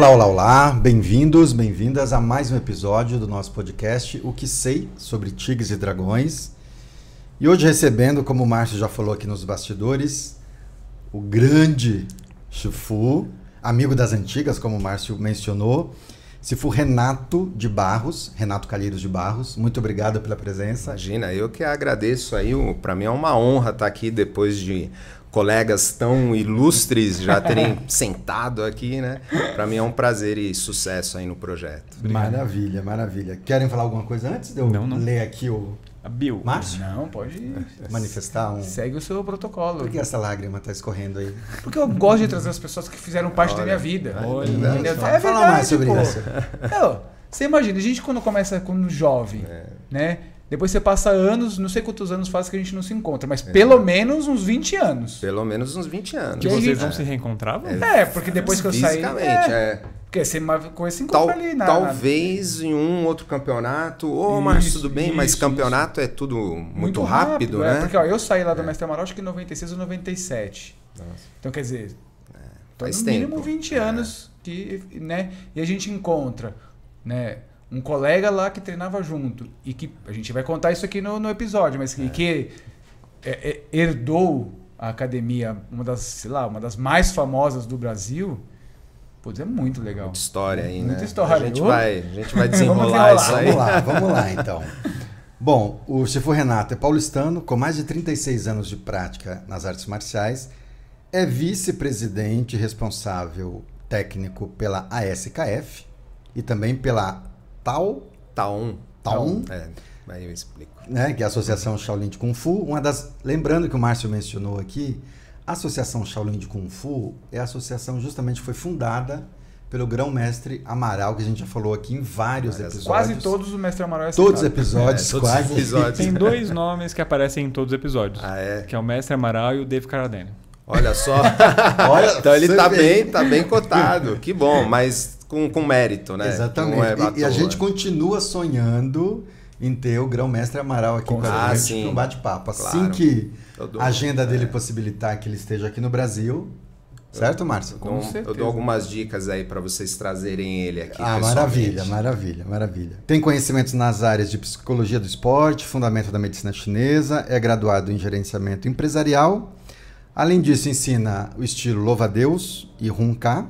Olá, olá, olá, bem-vindos, bem-vindas a mais um episódio do nosso podcast O que Sei sobre Tigres e Dragões. E hoje recebendo, como o Márcio já falou aqui nos bastidores, o grande Chifu, amigo das antigas, como o Márcio mencionou, Cifu Renato de Barros, Renato Calheiros de Barros, muito obrigado pela presença. Imagina, eu que agradeço aí, para mim é uma honra estar aqui depois de colegas tão ilustres já terem sentado aqui, né? Para mim é um prazer e sucesso aí no projeto. Obrigado. Maravilha, maravilha. Querem falar alguma coisa antes de eu não, não. ler aqui o a Bill. Márcio? Não, pode manifestar um. Segue o seu protocolo. Por que essa lágrima está escorrendo aí? Porque eu gosto de trazer as pessoas que fizeram parte Olha, da minha vida. Olha, é, fala, fala mais sobre pô. isso. Não, você imagina, a gente quando começa quando jovem, é. né? Depois você passa anos, não sei quantos anos faz que a gente não se encontra, mas é. pelo menos uns 20 anos. Pelo menos uns 20 anos. Que vocês não se reencontravam? É, porque depois que eu saí. Fisicamente, é. é. Porque você encontro Tal, ali, na, Talvez na... em um outro campeonato. Ô, oh, Márcio, tudo bem, isso, mas campeonato isso. é tudo muito, muito rápido, rápido, né? É, porque ó, eu saí lá do é. Mestre Amaral acho que em 96 ou 97. Nossa. Então, quer dizer, é, faz no tempo. mínimo 20 é. anos que, né? E a gente encontra, né? Um colega lá que treinava junto e que a gente vai contar isso aqui no, no episódio, mas que, é. que é, é, herdou a academia, uma das, sei lá, uma das mais famosas do Brasil. Putz, é muito legal. Muita história aí, Muita né? história. A gente, vai, a gente vai desenrolar isso aí. Vamos lá, vamos lá então. Bom, o Chifu Renato é paulistano, com mais de 36 anos de prática nas artes marciais, é vice-presidente responsável técnico pela ASKF e também pela Tao. Taon. Taon. É, aí eu explico. Né, que é a Associação Shaolin de Kung Fu. Uma das, lembrando que o Márcio mencionou aqui, a Associação Shaolin de Kung Fu é a associação justamente foi fundada pelo grão-mestre Amaral, que a gente já falou aqui em vários episódios. Quase todos o mestre Amaral é Todos os episódios, é, todos quase. Episódios. Tem dois nomes que aparecem em todos os episódios. Ah, é? Que é o mestre Amaral e o Dave Carradine. Olha só. Olha, então ele tá bem, tá bem cotado. Que bom, mas com, com mérito, né? Exatamente. É e, e, a gente continua sonhando em ter o grão-mestre Amaral aqui com, com a gente no bate-papo. Assim claro. que a agenda dele é. possibilitar que ele esteja aqui no Brasil, Certo, Márcio? Com eu, certeza. Eu dou algumas dicas aí para vocês trazerem ele aqui. Ah, maravilha, maravilha, maravilha. Tem conhecimentos nas áreas de psicologia do esporte, fundamento da medicina chinesa, é graduado em gerenciamento empresarial. Além disso, ensina o estilo louva-a-Deus e Runka,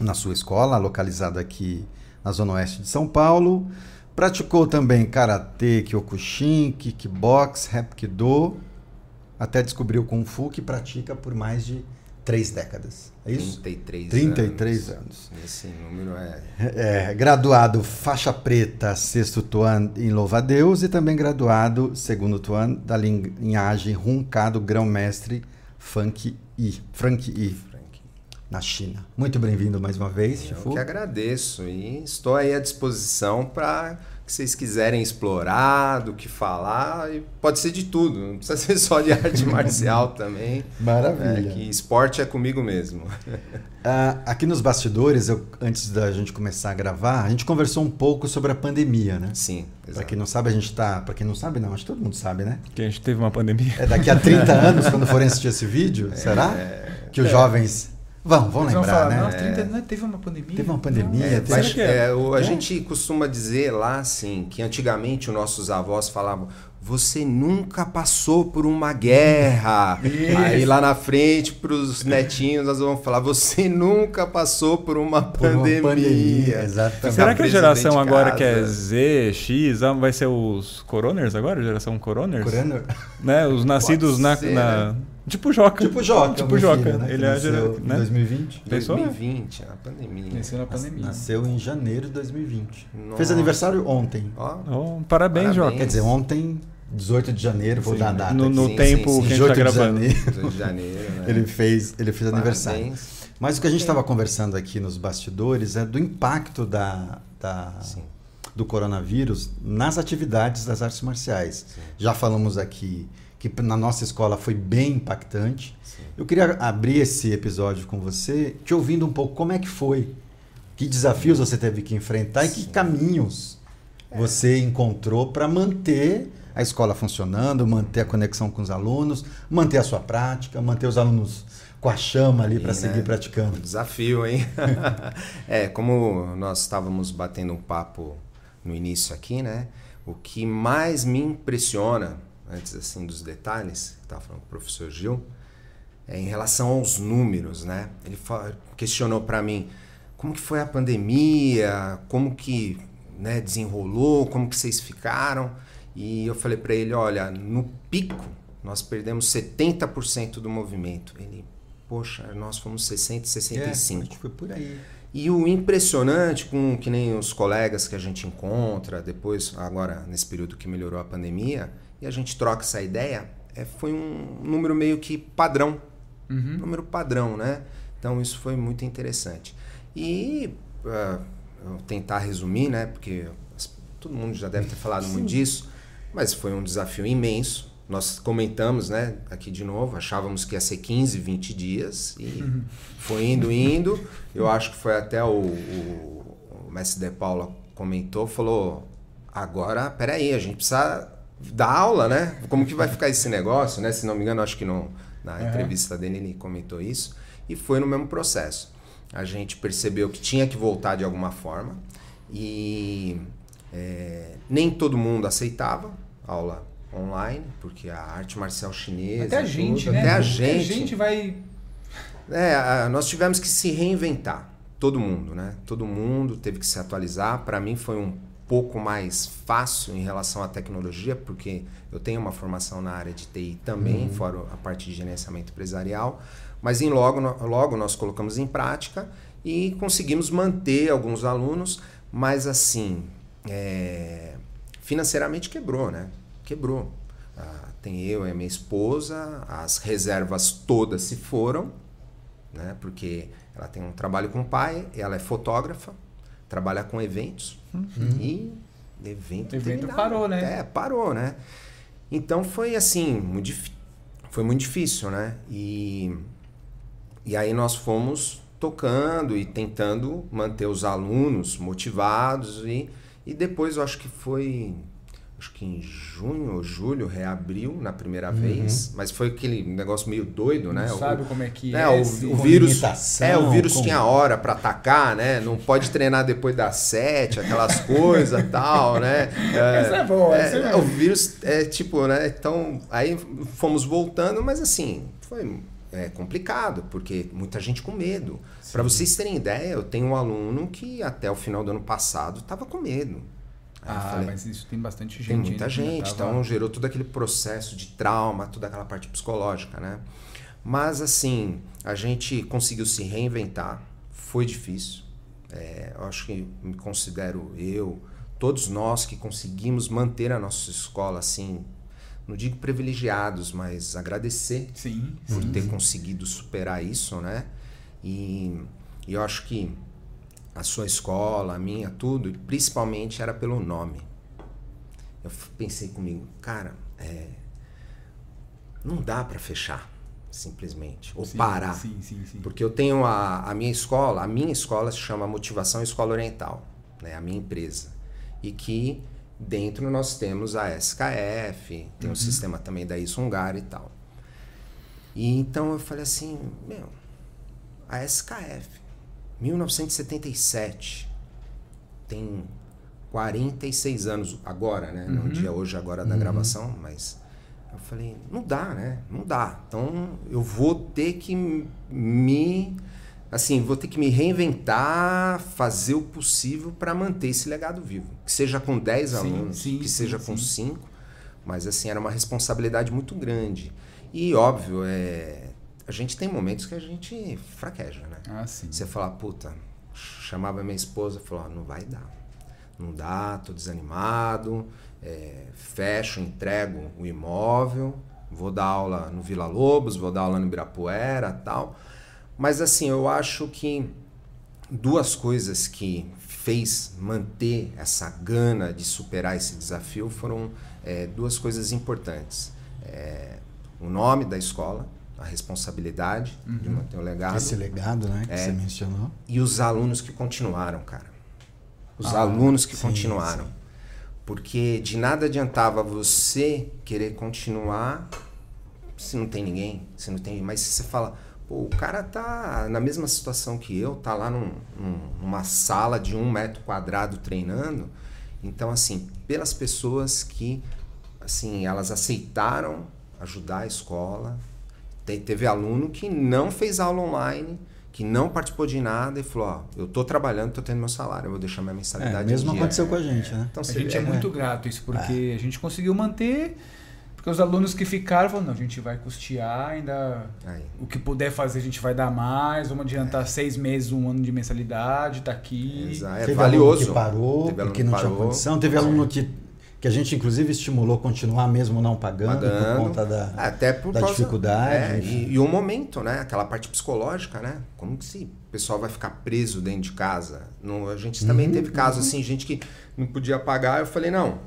na sua escola, localizada aqui na zona oeste de São Paulo. Praticou também karatê, kyokushin, kickbox, hapkido, até descobriu o kung fu que pratica por mais de três décadas. É isso? 33, 33 anos. anos. Esse número é... é... Graduado faixa preta, sexto tuan em louva-a-Deus e também graduado segundo tuan da linhagem Runcado Grão-Mestre Funk I. Frank I na China. Muito bem-vindo mais uma vez, Chifu. Eu que agradeço e estou aí à disposição para que vocês quiserem explorar, do que falar, e pode ser de tudo, não precisa ser só de arte marcial também. Maravilha. É, que esporte é comigo mesmo. Uh, aqui nos bastidores, eu, antes da gente começar a gravar, a gente conversou um pouco sobre a pandemia, né? Sim. Para quem não sabe, a gente está. Para quem não sabe, não, acho que todo mundo sabe, né? Que a gente teve uma pandemia. É daqui a 30 anos, quando forem assistir esse vídeo, é, será? É, que os é. Vamos, vamos lembrar, falar, né? Não, 30, não, teve uma pandemia. Teve uma pandemia. É, teve... é, o, a é? gente costuma dizer lá, assim, que antigamente os nossos avós falavam você nunca passou por uma guerra. Isso. Aí lá na frente, para os netinhos, nós vamos falar: você nunca passou por uma por pandemia. Uma pandemia exatamente. Será que a geração agora que é Z, X, vai ser os coroners agora? Geração coroners? Coroner? Né? Os nascidos na, ser, na, né? Tipo Joca. Tipo Joca. Tipo Joca. Filho, né? Ele é nasceu né? em 2020. Pensou? 2020, na pandemia. Nasceu na pandemia. Nasceu em janeiro de 2020. Nossa. Fez aniversário ontem. Oh. Oh, parabéns, parabéns, Joca. Quer dizer, ontem, 18 de janeiro, vou sim, dar a data. No, no sim, tempo sim, sim. que a gente tá gravando. De janeiro, 18 de janeiro né? ele fez, ele fez aniversário. Mas o que a gente estava conversando aqui nos bastidores é do impacto da, da do coronavírus nas atividades das artes marciais. Já falamos aqui que na nossa escola foi bem impactante. Sim. Eu queria abrir esse episódio com você, te ouvindo um pouco como é que foi, que desafios você teve que enfrentar Sim. e que caminhos é. você encontrou para manter a escola funcionando, manter a conexão com os alunos, manter a sua prática, manter os alunos com a chama ali para seguir né? praticando. desafio, hein? é, como nós estávamos batendo um papo no início aqui, né? O que mais me impressiona, antes assim dos detalhes, que estava falando com o professor Gil, é em relação aos números, né? Ele questionou para mim como que foi a pandemia, como que né, desenrolou, como que vocês ficaram. E eu falei para ele, olha, no pico nós perdemos 70% do movimento. Ele, poxa, nós fomos 60, 65. É, foi por aí. E o impressionante, com que nem os colegas que a gente encontra depois, agora nesse período que melhorou a pandemia, e a gente troca essa ideia, é, foi um número meio que padrão. Uhum. Número padrão, né? Então isso foi muito interessante. E uh, tentar resumir, né? Porque todo mundo já deve ter falado Sim. muito disso, mas foi um desafio imenso nós comentamos, né, aqui de novo, achávamos que ia ser 15, 20 dias e uhum. foi indo, indo. Eu acho que foi até o, o, o mestre De Paula comentou, falou: agora, peraí, a gente precisa dar aula, né? Como que vai ficar esse negócio, né? Se não me engano, acho que no, na uhum. entrevista dele ele comentou isso. E foi no mesmo processo. A gente percebeu que tinha que voltar de alguma forma e é, nem todo mundo aceitava aula online, porque a arte marcial chinesa. Até a gente, tudo, né? Até a gente. a gente vai. É, nós tivemos que se reinventar. Todo mundo, né? Todo mundo teve que se atualizar. Para mim foi um pouco mais fácil em relação à tecnologia, porque eu tenho uma formação na área de TI também, uhum. fora a parte de gerenciamento empresarial. Mas em logo, logo nós colocamos em prática e conseguimos manter alguns alunos, mas assim, é, financeiramente quebrou, né? quebrou. Ah, tem eu e a minha esposa, as reservas todas se foram, né? Porque ela tem um trabalho com o pai, ela é fotógrafa, trabalha com eventos uhum. e evento, evento parou, né? É, parou, né? Então foi assim, muito foi muito difícil, né? E, e aí nós fomos tocando e tentando manter os alunos motivados e, e depois eu acho que foi acho que em junho ou julho reabriu na primeira uhum. vez, mas foi aquele negócio meio doido, né? Não sabe como é que é. é o, o vírus, é, o vírus tinha hora para atacar, né? Não pode treinar depois das sete, aquelas coisas tal, né? É, essa é boa, é, é, O vírus é tipo, né? Então aí fomos voltando, mas assim foi é, complicado porque muita gente com medo. Para vocês terem ideia, eu tenho um aluno que até o final do ano passado estava com medo ah, falei, mas isso tem bastante gente. Tem muita gente, tava... então gerou todo aquele processo de trauma, toda aquela parte psicológica, né? Mas assim, a gente conseguiu se reinventar, foi difícil. É, eu acho que me considero eu, todos nós que conseguimos manter a nossa escola assim, não digo privilegiados, mas agradecer sim, por sim, ter sim. conseguido superar isso, né? E, e eu acho que a sua escola, a minha, tudo, e principalmente era pelo nome. Eu pensei comigo, cara, é, não dá para fechar simplesmente ou sim, parar, sim, sim, porque eu tenho a, a minha escola, a minha escola se chama Motivação Escola Oriental, né, a minha empresa, e que dentro nós temos a SKF, tem uhum. o sistema também da Isungar e tal. E então eu falei assim, meu, a SKF 1977. Tem 46 anos agora, né? Uhum. No dia hoje, agora da uhum. gravação, mas eu falei, não dá, né? Não dá. Então eu vou ter que me. Assim, vou ter que me reinventar, fazer o possível para manter esse legado vivo. Que seja com 10 sim, alunos, sim, que seja sim, com 5. Mas, assim, era uma responsabilidade muito grande. E, óbvio, é, a gente tem momentos que a gente fraqueja, né? Ah, sim. Você fala, puta, chamava minha esposa e falou, não vai dar. Não dá, tô desanimado, é, fecho, entrego o imóvel, vou dar aula no Vila Lobos, vou dar aula no Ibirapuera tal. Mas assim, eu acho que duas coisas que fez manter essa gana de superar esse desafio foram é, duas coisas importantes. É, o nome da escola, a responsabilidade uhum. de manter o legado. Esse legado, né, que é, você mencionou. E os alunos que continuaram, cara. Os ah, alunos que sim, continuaram. Sim. Porque de nada adiantava você querer continuar se não tem ninguém, se não tem, mas se você fala, Pô, o cara tá na mesma situação que eu, tá lá num, num, numa sala de um metro quadrado treinando. Então, assim, pelas pessoas que, assim, elas aceitaram ajudar a escola. Te, teve aluno que não fez aula online, que não participou de nada e falou, ó, eu tô trabalhando, tô tendo meu salário, eu vou deixar minha mensalidade. É, mesmo aconteceu com a gente, né? Então, a gente é, é muito grato isso, porque é. a gente conseguiu manter porque os alunos que ficaram falaram, não, a gente vai custear, ainda Aí. o que puder fazer a gente vai dar mais, vamos adiantar é. seis meses, um ano de mensalidade, tá aqui. Exato. É teve valioso. Aluno que parou, teve porque não parou. tinha condição. Teve aluno que, que a gente inclusive estimulou continuar mesmo não pagando, pagando. por conta da, Até por da causa, dificuldade. É, e, e o momento, né? Aquela parte psicológica, né? Como que se o pessoal vai ficar preso dentro de casa? Não, a gente também uhum, teve casos uhum. assim, gente que não podia pagar. Eu falei, não,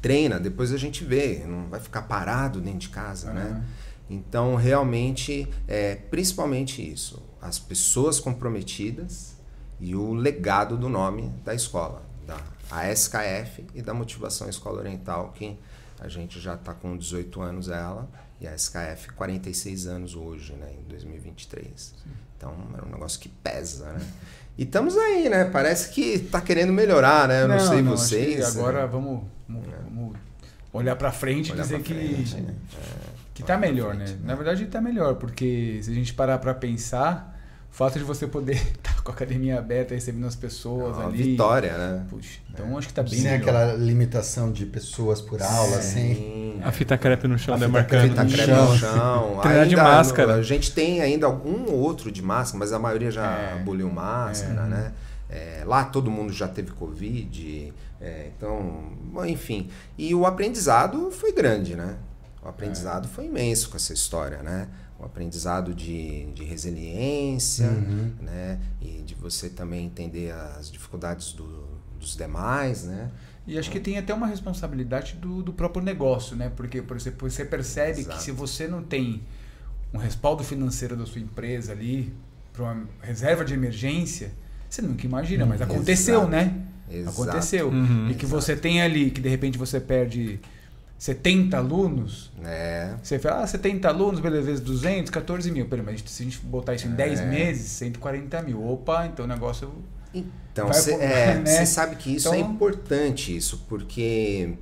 treina, depois a gente vê, não vai ficar parado dentro de casa, uhum. né? Então, realmente, é principalmente isso, as pessoas comprometidas e o legado do nome da escola, da ASKF e da Motivação Escola Oriental, que a gente já está com 18 anos ela, e a SKF 46 anos hoje, né, em 2023. Sim. Então, é um negócio que pesa, né? E estamos aí, né? Parece que está querendo melhorar, né? Eu não, não sei não, vocês. agora né? vamos, vamos, é. vamos, olhar para frente e dizer que frente, né? que está melhor, frente, né? né? Na verdade está melhor, porque se a gente parar para pensar, o fato de você poder estar tá com a academia aberta, recebendo as pessoas é ali. vitória, né? Puxa, então é. acho que está bem Sem melhor. aquela limitação de pessoas por aula, assim. A fita crepe no chão, demarcando. A fita crepe no chão. Treinar de máscara. a gente tem ainda algum outro de máscara, mas a maioria já é. aboliu máscara, é. né? É, lá todo mundo já teve Covid, é, então, enfim. E o aprendizado foi grande, né? O aprendizado é. foi imenso com essa história, né? O aprendizado de, de resiliência, uhum. né? E de você também entender as dificuldades do, dos demais, né? E acho que tem até uma responsabilidade do, do próprio negócio, né? Porque, por exemplo, você percebe Exato. que se você não tem um respaldo financeiro da sua empresa ali, para uma reserva de emergência, você nunca imagina, mas aconteceu, Exato. né? Exato. Aconteceu. Uhum. E que você tem ali, que de repente você perde 70 alunos, é. você fala, ah, 70 alunos, beleza, vezes 200, 14 mil. Pera, mas se a gente botar isso em é. 10 meses, 140 mil. Opa, então o negócio. Então, você é, né? sabe que isso é então... é importante, isso, porque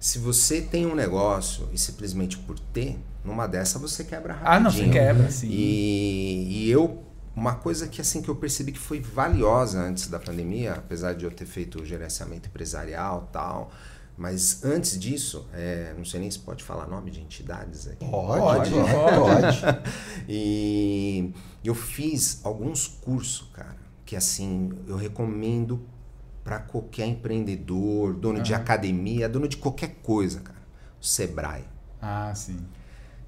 se você tem um negócio e simplesmente por ter, numa dessa você quebra rapidinho. Ah, não, você quebra, sim. E, e eu, uma coisa que assim que eu percebi que foi valiosa antes da pandemia, apesar de eu ter feito gerenciamento empresarial tal mas antes disso, é, não sei nem se pode falar nome de entidades aqui. Pode, pode. pode. e eu fiz alguns cursos, cara, que assim, eu recomendo para qualquer empreendedor, dono uhum. de academia, dono de qualquer coisa, cara. O Sebrae. Ah, sim.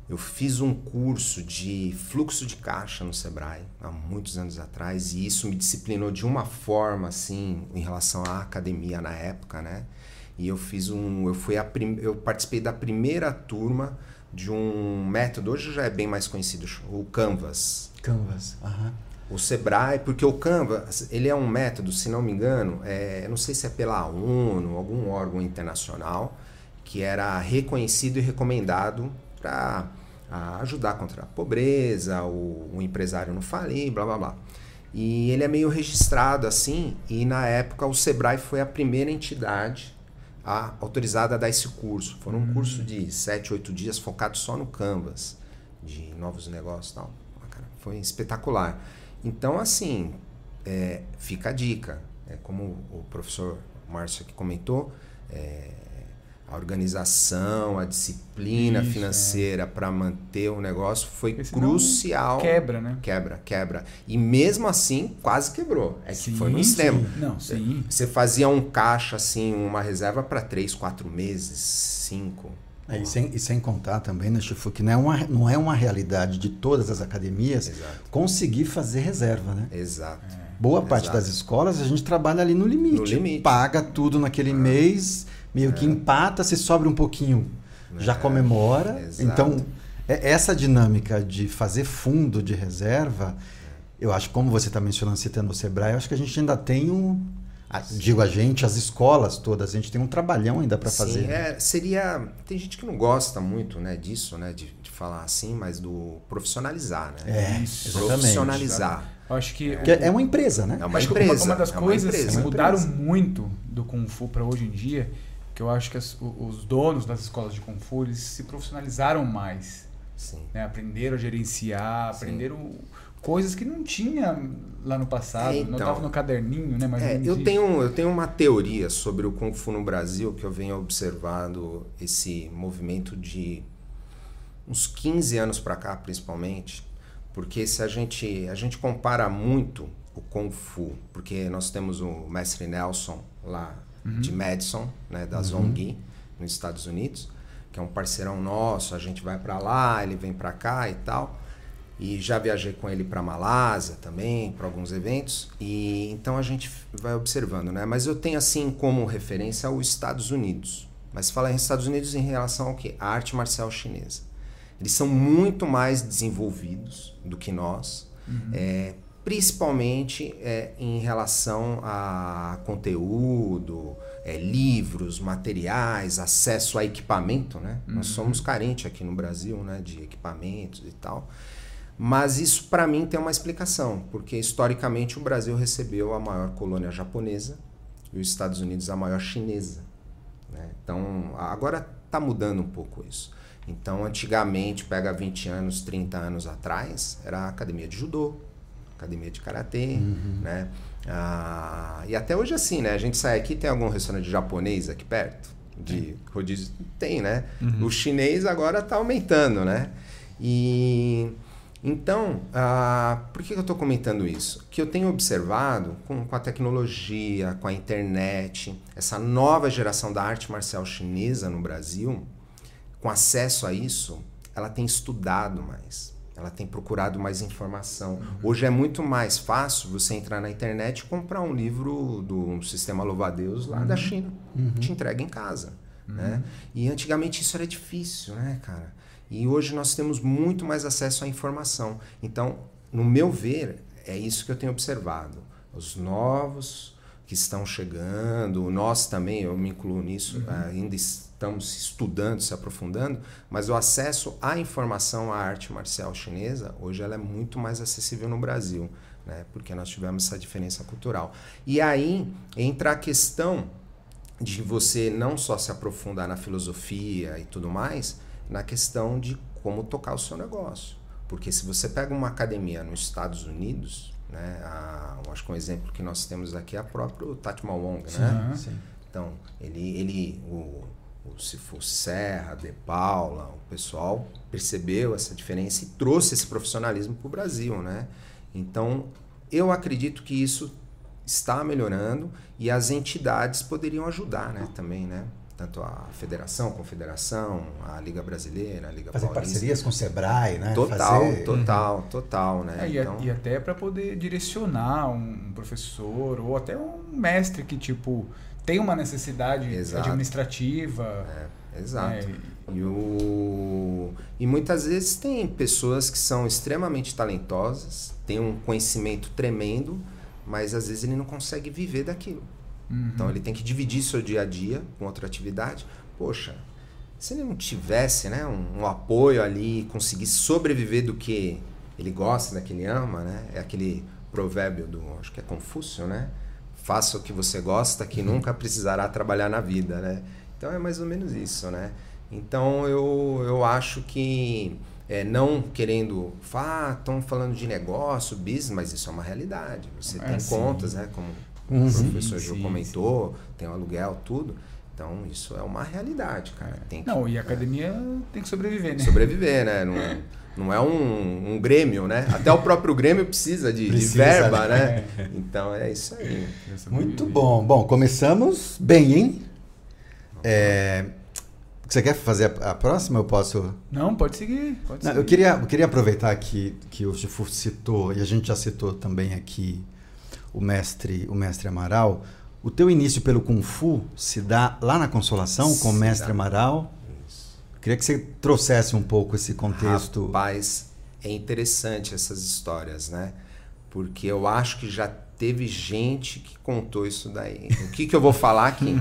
Eu fiz um curso de fluxo de caixa no Sebrae há muitos anos atrás e isso me disciplinou de uma forma assim em relação à academia na época, né? E eu fiz um. Eu, fui a prim, eu participei da primeira turma de um método, hoje já é bem mais conhecido, o Canvas. Canvas, aham. O Sebrae, porque o Canvas, ele é um método, se não me engano, é, não sei se é pela ONU, algum órgão internacional, que era reconhecido e recomendado para ajudar contra a pobreza, o, o empresário não falir, blá blá blá. E ele é meio registrado assim, e na época o Sebrae foi a primeira entidade a, autorizada a dar esse curso. Foram um uhum. curso de 7, 8 dias focado só no Canvas, de novos negócios e tal. Ah, foi espetacular. Então, assim, é, fica a dica. É como o professor Márcio aqui comentou, é, a organização, a disciplina Isso, financeira é. para manter o negócio foi crucial. Quebra, né? Quebra, quebra. E mesmo assim, quase quebrou. É sim, que foi no extremo. Sim. Não, sim. Você fazia um caixa, assim, uma reserva para três, quatro meses, cinco. É, e, sem, e sem contar também, né, Chifu, que não é, uma, não é uma realidade de todas as academias Exato. conseguir fazer reserva, né? Exato. É. Boa Exato. parte das escolas a gente trabalha ali no limite. No limite. Paga tudo naquele ah. mês meio é. que empata, se sobra um pouquinho, já é. comemora. Exato. Então, é, essa dinâmica de fazer fundo de reserva, eu acho, como você está mencionando, citando o Sebrae, eu acho que a gente ainda tem um, a, digo a gente, as escolas todas, a gente tem um trabalhão ainda para fazer. É, seria. Tem gente que não gosta muito né, disso, né? De, de falar assim, mas do profissionalizar, né? É, Isso. Profissionalizar. Eu acho que. é uma empresa, né? É uma empresa. Uma, uma das é coisas que mudaram muito do Kung Fu para hoje em dia, que eu acho que as, os donos das escolas de Kung Fu eles se profissionalizaram mais. Né? Aprenderam a gerenciar, Sim. aprenderam coisas que não tinha lá no passado, é, então, não estava no caderninho, né? Mas é, eu, tenho, eu tenho uma teoria sobre o Kung Fu no Brasil que eu venho observando esse movimento de uns 15 anos para cá, principalmente, porque se a gente, a gente compara muito o Kung Fu, porque nós temos o mestre Nelson lá uhum. de Madison, né, da uhum. Zongyi, nos Estados Unidos, que é um parceirão nosso, a gente vai para lá, ele vem para cá e tal. E já viajei com ele para Malásia também, para alguns eventos. E então a gente vai observando, né? Mas eu tenho assim como referência os Estados Unidos. Mas fala em Estados Unidos em relação ao que? A arte marcial chinesa. Eles são muito mais desenvolvidos do que nós, uhum. é, principalmente é, em relação a conteúdo, é, livros, materiais, acesso a equipamento, né? Uhum. Nós somos carentes aqui no Brasil, né, de equipamentos e tal. Mas isso para mim tem uma explicação, porque historicamente o Brasil recebeu a maior colônia japonesa e os Estados Unidos a maior chinesa. Né? Então agora está mudando um pouco isso. Então antigamente, pega 20 anos, 30 anos atrás, era a academia de judô, academia de karatê, uhum. né? Ah, e até hoje assim, né? A gente sai aqui, tem algum restaurante japonês aqui perto? De rodízio? Tem, né? Uhum. O chinês agora está aumentando, né? E então, ah, por que eu estou comentando isso? Que eu tenho observado com, com, a tecnologia, com a internet, essa nova geração da arte marcial chinesa no Brasil, com acesso a isso, ela tem estudado mais, ela tem procurado mais informação. Uhum. Hoje é muito mais fácil você entrar na internet e comprar um livro do Sistema Louva-a-Deus lá uhum. da China, uhum. te entrega em casa. Né? Uhum. E antigamente isso era difícil, né, cara? E hoje nós temos muito mais acesso à informação. Então, no meu ver, é isso que eu tenho observado. Os novos que estão chegando, nós também, eu me incluo nisso, uhum. ainda estamos estudando, se aprofundando, mas o acesso à informação à arte marcial chinesa, hoje ela é muito mais acessível no Brasil, né? porque nós tivemos essa diferença cultural. E aí entra a questão de você não só se aprofundar na filosofia e tudo mais, na questão de como tocar o seu negócio. Porque se você pega uma academia nos Estados Unidos, né, a, acho que um exemplo que nós temos aqui é o próprio Tati Wong, né? Sim. Então, ele, ele o, se for Serra, De Paula, o pessoal percebeu essa diferença e trouxe esse profissionalismo para o Brasil, né? Então, eu acredito que isso está melhorando e as entidades poderiam ajudar, né, também, né? tanto a federação, a confederação, a Liga Brasileira, a Liga Fazer Paulista. parcerias com o Sebrae, né? Total, Fazer... total, total, né? É, então... e, até para poder direcionar um professor ou até um mestre que, tipo, tem uma necessidade exato. administrativa. É, exato. É, e, o... e muitas vezes tem pessoas que são extremamente talentosas, têm um conhecimento tremendo, mas às vezes ele não consegue viver daquilo. Uhum. Então ele tem que dividir seu dia a dia com outra atividade. Poxa, se ele não tivesse né, um, um apoio ali, conseguir sobreviver do que ele gosta, da que ele ama, né? É aquele provérbio do, acho que é Confúcio, né? Faça o que você gosta, que uhum. nunca precisará trabalhar na vida, né? Então é mais ou menos isso, né? Então eu, eu acho que é, não querendo, ah, estão falando de negócio, business, mas isso é uma realidade. Você é, tem sim. contas, né? Como Uhum. O professor Gil comentou, sim. tem o aluguel, tudo. Então, isso é uma realidade, cara. Tem que, não, e a academia é, tem que sobreviver, né? Sobreviver, né? Não, não é um, um Grêmio, né? Até o próprio Grêmio precisa de, precisa, de verba, né? né? Então, é isso aí. Muito bom. Bom, começamos bem, hein? É, você quer fazer a, a, próxima? Eu posso. Não, pode seguir. Pode Não, seguir. Eu, queria, eu queria aproveitar que, que o Chifu citou, e a gente já citou também aqui o mestre, o mestre Amaral, o teu início pelo Kung Fu se dá lá na Consolação se com o mestre dá. Amaral. Queria que você trouxesse um pouco esse contexto. Rapaz, é interessante essas histórias, né? Porque eu acho que já teve gente que contou isso daí. O que, que eu vou falar aqui?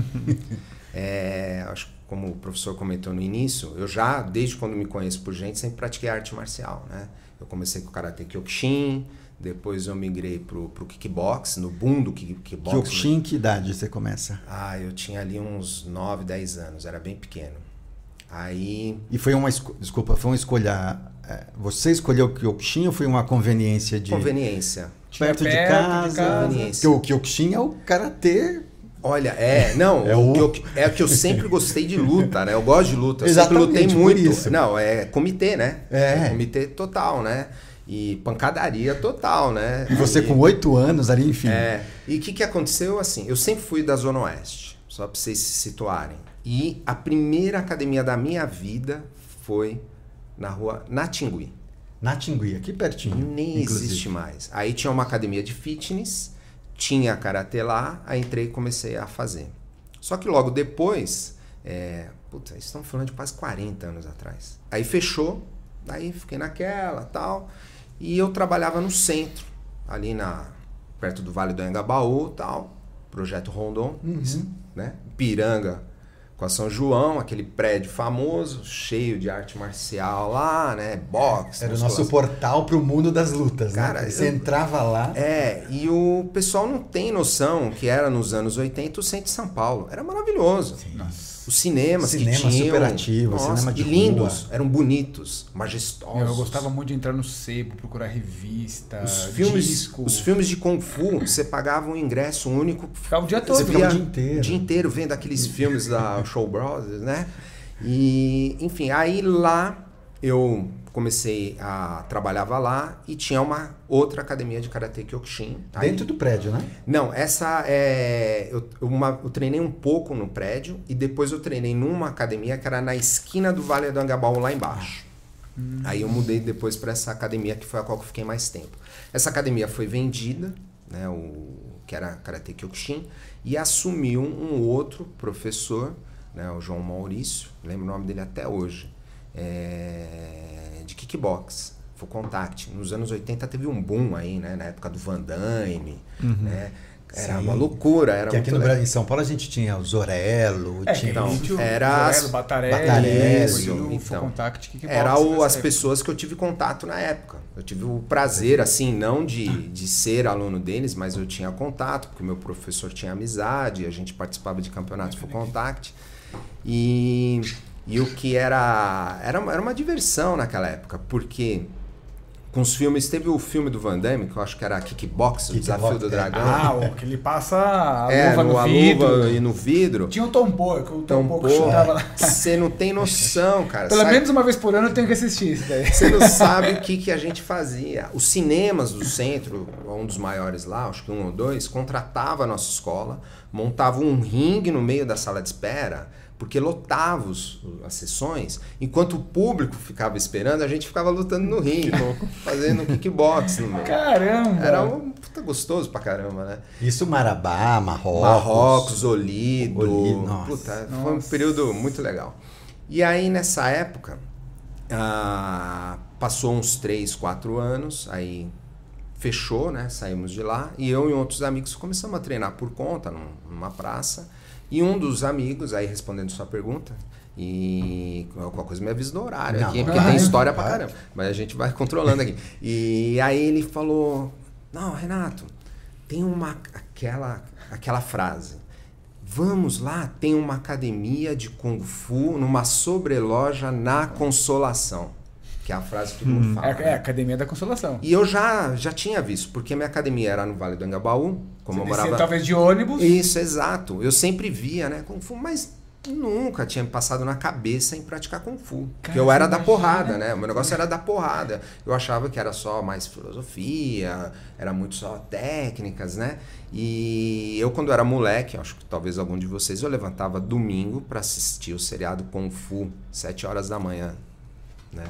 é, acho que como o professor comentou no início, eu já, desde quando me conheço por gente, sempre pratiquei arte marcial, né? Eu comecei com o Karate Kyokushin, depois eu migrei pro, pro kickbox, no boom do kickbox. Kyokushin, que idade você começa? Ah, eu tinha ali uns 9, 10 anos, era bem pequeno. Aí... E foi uma, desculpa, foi uma escolha... É, você escolheu o Kyokushin ou foi uma conveniência de... Conveniência. Perto, de casa. De casa. Porque o Kyokushin é o Karatê Olha, é, não, é o, que eu, é que eu sempre gostei de luta, né? Eu gosto de luta, eu Exatamente, sempre lutei muito. Isso. Não, é comitê, né? É. é. Comitê total, né? E pancadaria total, né? E você com oito anos ali, enfim. É. E o que, que aconteceu? Assim, eu sempre fui da Zona Oeste, só para vocês se situarem. E a primeira academia da minha vida foi na rua Natingui. Natingui, aqui pertinho. Nem inclusive. existe mais. Aí tinha uma academia de fitness tinha karatê lá, aí entrei e comecei a fazer. Só que logo depois, é, puta, estamos falando de quase 40 anos atrás. Aí fechou, aí fiquei naquela tal. E eu trabalhava no centro, ali na perto do Vale do Engabaú tal, projeto Rondon, uhum. né? Piranga com a São João, aquele prédio famoso, cheio de arte marcial lá, né? Boxe. Era o nosso portal para o mundo das lutas, né? Cara, né? Você eu... entrava lá. É, e o pessoal não tem noção que era nos anos 80 o centro de São Paulo. Era maravilhoso. Sim. Nossa os cinemas cinema que tinham. Superativo, nossa, cinema de lindos, rua. eram bonitos, majestosos. Eu gostava muito de entrar no sebo, procurar revista, os filmes, disco. Os filmes de Kung Fu, você pagava um ingresso único. Ficava o dia todo. Você via o dia inteiro. O dia inteiro vendo aqueles filmes da Show Brothers, né? E, enfim, aí lá eu comecei a trabalhava lá e tinha uma outra academia de karatê Kyokushin. Dentro Aí, do prédio, né? Não, essa é eu, uma, eu treinei um pouco no prédio e depois eu treinei numa academia que era na esquina do Vale do Angabaú lá embaixo. Hum. Aí eu mudei depois para essa academia que foi a qual eu fiquei mais tempo. Essa academia foi vendida, né, o que era karatê Kyokushin, e assumiu um outro professor, né, o João Maurício, lembro o nome dele até hoje. É de kickbox. Full Contact. Nos anos 80 teve um boom aí, né? Na época do Van Damme, uhum. né? Era Sim. uma loucura. Era que aqui no Brasil, em São Paulo, a gente tinha o Zorello. É, tinha então, era Zorello, Batarelli, Batarelli então, Contact, Kickbox. Era o, as pessoas que eu tive contato na época. Eu tive o prazer, assim, não de, de ser aluno deles, mas eu tinha contato, porque o meu professor tinha amizade, a gente participava de campeonatos Full Contact. E e o que era, era. Era uma diversão naquela época, porque com os filmes. Teve o filme do Van Damme, que eu acho que era Kickbox, Kick o Desafio do Dragão. Ah, o que ele passa a é, luva no, no vidro. luva e no vidro. Tinha o Tom que o Tom, Tom Poe chutava lá. Você não tem noção, cara. Pelo sabe? menos uma vez por ano eu tenho que assistir isso daí. Você não sabe o que, que a gente fazia. Os cinemas do centro, um dos maiores lá, acho que um ou dois, contratava a nossa escola, montava um ringue no meio da sala de espera porque lotava os, as sessões, enquanto o público ficava esperando, a gente ficava lutando no ringue, fazendo kickbox no meio. Caramba! Era um puta gostoso pra caramba, né? Isso Marabá, Marrocos. Marrocos, Olido. Olido nossa. Puta, nossa. foi um período muito legal. E aí, nessa época, ah, passou uns 3, 4 anos, aí fechou, né? Saímos de lá e eu e outros amigos começamos a treinar por conta numa praça. E um dos amigos, aí respondendo sua pergunta, e alguma coisa me avisa do horário não, aqui, porque tem história pra caramba. Mas a gente vai controlando aqui. E aí ele falou: Não, Renato, tem uma aquela, aquela frase. Vamos lá, tem uma academia de Kung Fu numa sobreloja na Consolação. Que é a frase que todo mundo hum. fala. É, é, a Academia da Consolação. E eu já, já tinha visto, porque minha academia era no Vale do Angabaú, como Você eu morava. talvez de ônibus. Isso, exato. Eu sempre via, né, Kung Fu, mas nunca tinha me passado na cabeça em praticar Kung Fu. Porque eu era da porrada, né? O meu negócio era da porrada. Eu achava que era só mais filosofia, era muito só técnicas, né? E eu, quando era moleque, acho que talvez algum de vocês, eu levantava domingo para assistir o seriado Kung Fu, 7 horas da manhã. Né?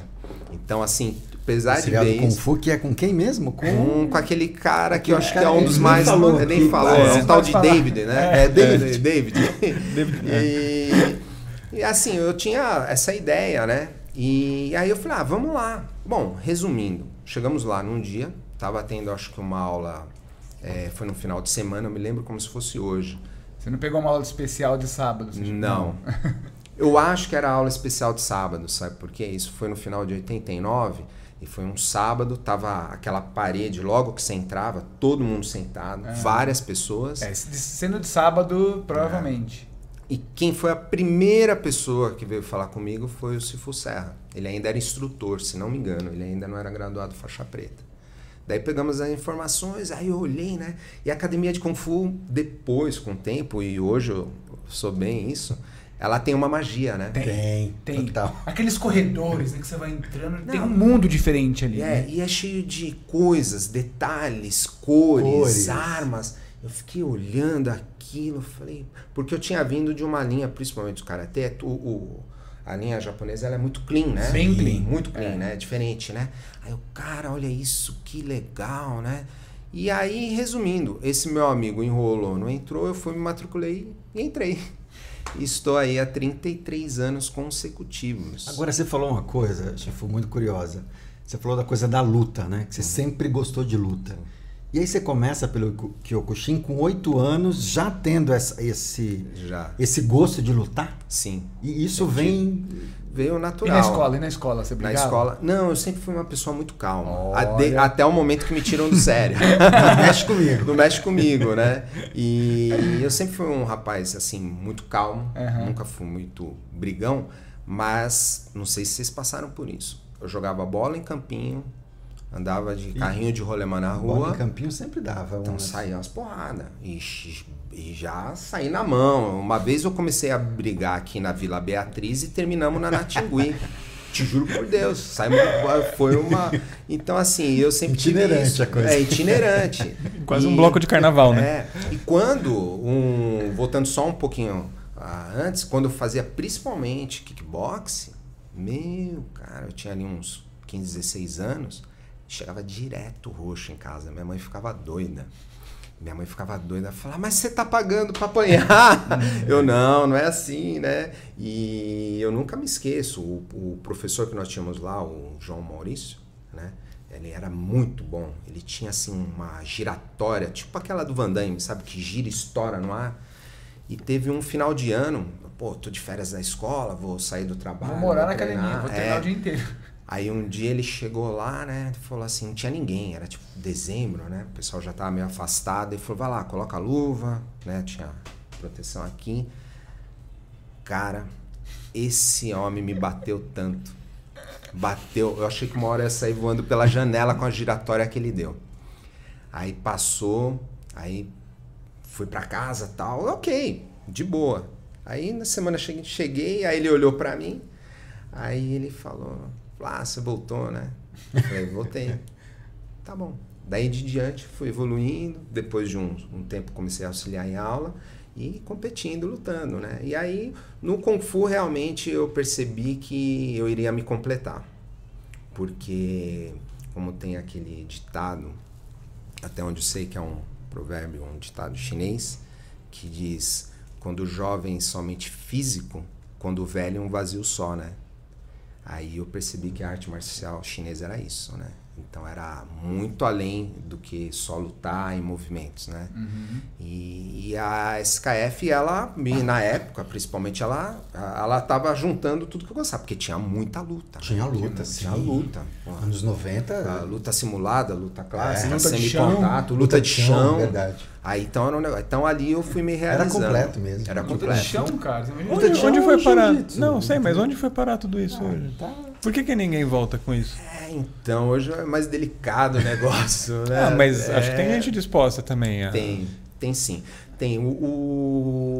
Então, assim, apesar de ver Kung Fu, que é com quem mesmo? Com, com, com aquele cara que eu acho que é um dos mais... Falou, nem falou, é, é um tal de David, né? É, é David. É, David. David. e, e assim, eu tinha essa ideia, né? E aí eu falei, ah, vamos lá. Bom, resumindo, chegamos lá num dia, tava tendo acho que uma aula É, foi no final de semana, eu me lembro como se fosse hoje. Você não pegou uma aula especial de sábado? Não. eu acho que era aula especial de sábado, sabe por quê? Isso foi no final de 89 e foi um sábado, tava aquela parede, logo que você entrava, todo mundo sentado, é. várias pessoas. É, sendo de sábado, provavelmente. É. E quem foi a primeira pessoa que veio falar comigo foi o Cifu Serra. Ele ainda era instrutor, se não me engano, ele ainda não era graduado faixa preta. Daí pegamos as informações, aí eu olhei, né? E a academia de Kung Fu, depois, com o tempo, e hoje eu sou bem isso, ela tem uma magia, né? Tem, tem. Total. Aqueles corredores né, que você vai entrando, Não, tem um mundo diferente ali. É, né? e é cheio de coisas, detalhes, cores, cores, armas. Eu fiquei olhando aquilo, falei. Porque eu tinha vindo de uma linha, principalmente do karatê, o, o a linha japonesa ela é muito clean, né? Bem clean. Muito clean, é. né? Diferente, né? Aí o cara, olha isso, que legal, né? E aí, resumindo, esse meu amigo enrolou, não entrou, eu fui, me matriculei e entrei. Estou aí há 33 anos consecutivos. Agora você falou uma coisa, foi muito curiosa. Você falou da coisa da luta, né? Que você uhum. sempre gostou de luta. E aí você começa pelo Kyokushin com oito anos, já tendo essa, esse, já. esse gosto de lutar? Sim. E isso vem veio natural. E na escola? E na escola? Você brigava? Na escola? Não, eu sempre fui uma pessoa muito calma. até o momento que me tiram do sério. Não mexe comigo. Não mexe comigo, né? E eu sempre fui um rapaz, assim, muito calmo. Uhum. Nunca fui muito brigão. Mas não sei se vocês passaram por isso. Eu jogava bola em campinho, andava de carrinho de rolemã na rua. Bola em campinho sempre dava. Então saía umas porradas. Ixi, e já saí na mão. Uma vez eu comecei a brigar aqui na Vila Beatriz e terminamos na Natingui. Te juro por Deus. Saímos, foi uma. Então, assim, eu sempre itinerante tive. a coisa. É, itinerante. Quase e, um bloco de carnaval, né? É. E quando, um, voltando só um pouquinho ah, antes, quando eu fazia principalmente kickbox, meu, cara, eu tinha ali uns 15, 16 anos, chegava direto roxo em casa. Minha mãe ficava doida. Minha mãe ficava doida, falava, mas você tá pagando para apanhar? eu, não, não é assim, né? E eu nunca me esqueço, o, o, professor que nós tínhamos lá, o João Maurício, né? Ele era muito bom. Ele tinha, assim, uma giratória, tipo aquela do Van Damme, sabe? Que gira e estoura no ar. E teve um final de ano, pô, tô de férias da escola, vou sair do trabalho. Vou morar vou na academia, vou treinar é, o dia inteiro. Aí um dia ele chegou lá, né? Falou assim, não tinha ninguém, era tipo dezembro, né? O pessoal já tava meio afastado. Ele falou, vai lá, coloca a luva, né? Tinha proteção aqui. Cara, esse homem me bateu tanto. Bateu, eu achei que uma hora ia sair voando pela janela com a giratória que ele deu. Aí passou, aí fui para casa tal, ok, de boa. Aí na semana seguinte cheguei, aí ele olhou para mim, aí ele falou, ah, você voltou, né? Eu falei, voltei. tá bom. Daí de diante fui evoluindo, depois de um, um, tempo comecei a auxiliar em aula e competindo, lutando, né? E aí no Kung Fu realmente eu percebi que eu iria me completar. Porque como tem aquele ditado, até onde eu sei que é um provérbio, um ditado chinês, que diz quando o jovem somente físico, quando o velho um vazio só, né? Aí eu percebi que a arte marcial chinesa era isso, né? Então era muito além do que só lutar em movimentos, né? Uhum. E, e, a SKF, ela, na época, principalmente, ela ela estava juntando tudo que eu gostava, porque tinha muita luta. Tinha né? luta, tinha, tinha luta. Anos 90. luta simulada, luta clássica, é, semi-contato, luta, luta, de chão. chão verdade. Aí então, era um negócio, então ali eu fui me realizando. Era completo mesmo. Era luta completo. de chão, cara. Onde, chão, onde foi parar? Não, sei, mas onde foi parar tudo isso ah, hoje? Tá. Por que, que ninguém volta com isso? É, então, hoje é mais delicado o negócio, né? Ah, mas é... acho que tem gente disposta também. A... Tem, tem sim. Tem o,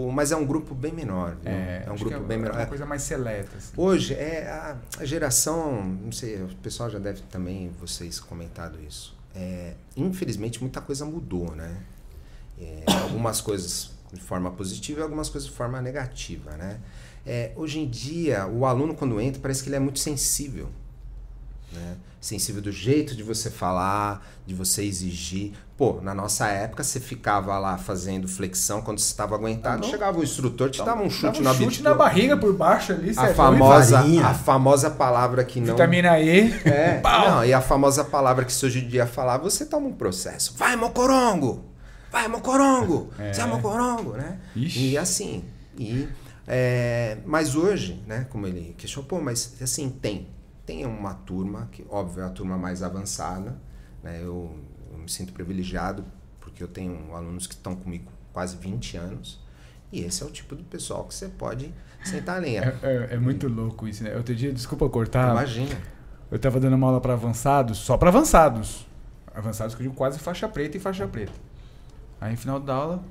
o, mas é um grupo bem menor. É, é um grupo é, bem menor. É uma coisa mais seleta. Assim. Hoje é a, a, geração, não sei, o pessoal já deve também vocês comentado isso. É, infelizmente muita coisa mudou, né? É, algumas coisas de forma positiva e algumas coisas de forma negativa, né? É, hoje em dia, o aluno, quando entra, parece que ele é muito sensível. né? Sensível do jeito de você falar, de você exigir. Pô, na nossa época você ficava lá fazendo flexão quando você estava aguentado, tá chegava o instrutor, te dava um chute, dava um chute na barriga por baixo ali, a famosa, a famosa palavra que não Vitamina E. É. não, e a famosa palavra que se hoje em dia falar, você toma um processo. Vai, mocorongo! Vai, mocorongo! É. Você é mocorongo, né? Ixi. E assim, e é, mas hoje, né, como ele questionou, pô, mas assim, tem tem uma turma, que óbvio é a turma mais avançada, né? eu, eu me sinto privilegiado porque eu tenho alunos que estão comigo quase 20 anos, e esse é o tipo do pessoal que você pode sentar a lenha. É, é, é muito louco isso, né? Outro dia, desculpa cortar. Imagina. Eu estava dando uma aula para avançados, só para avançados. Avançados que eu digo quase faixa preta e faixa preta. Aí no final da aula,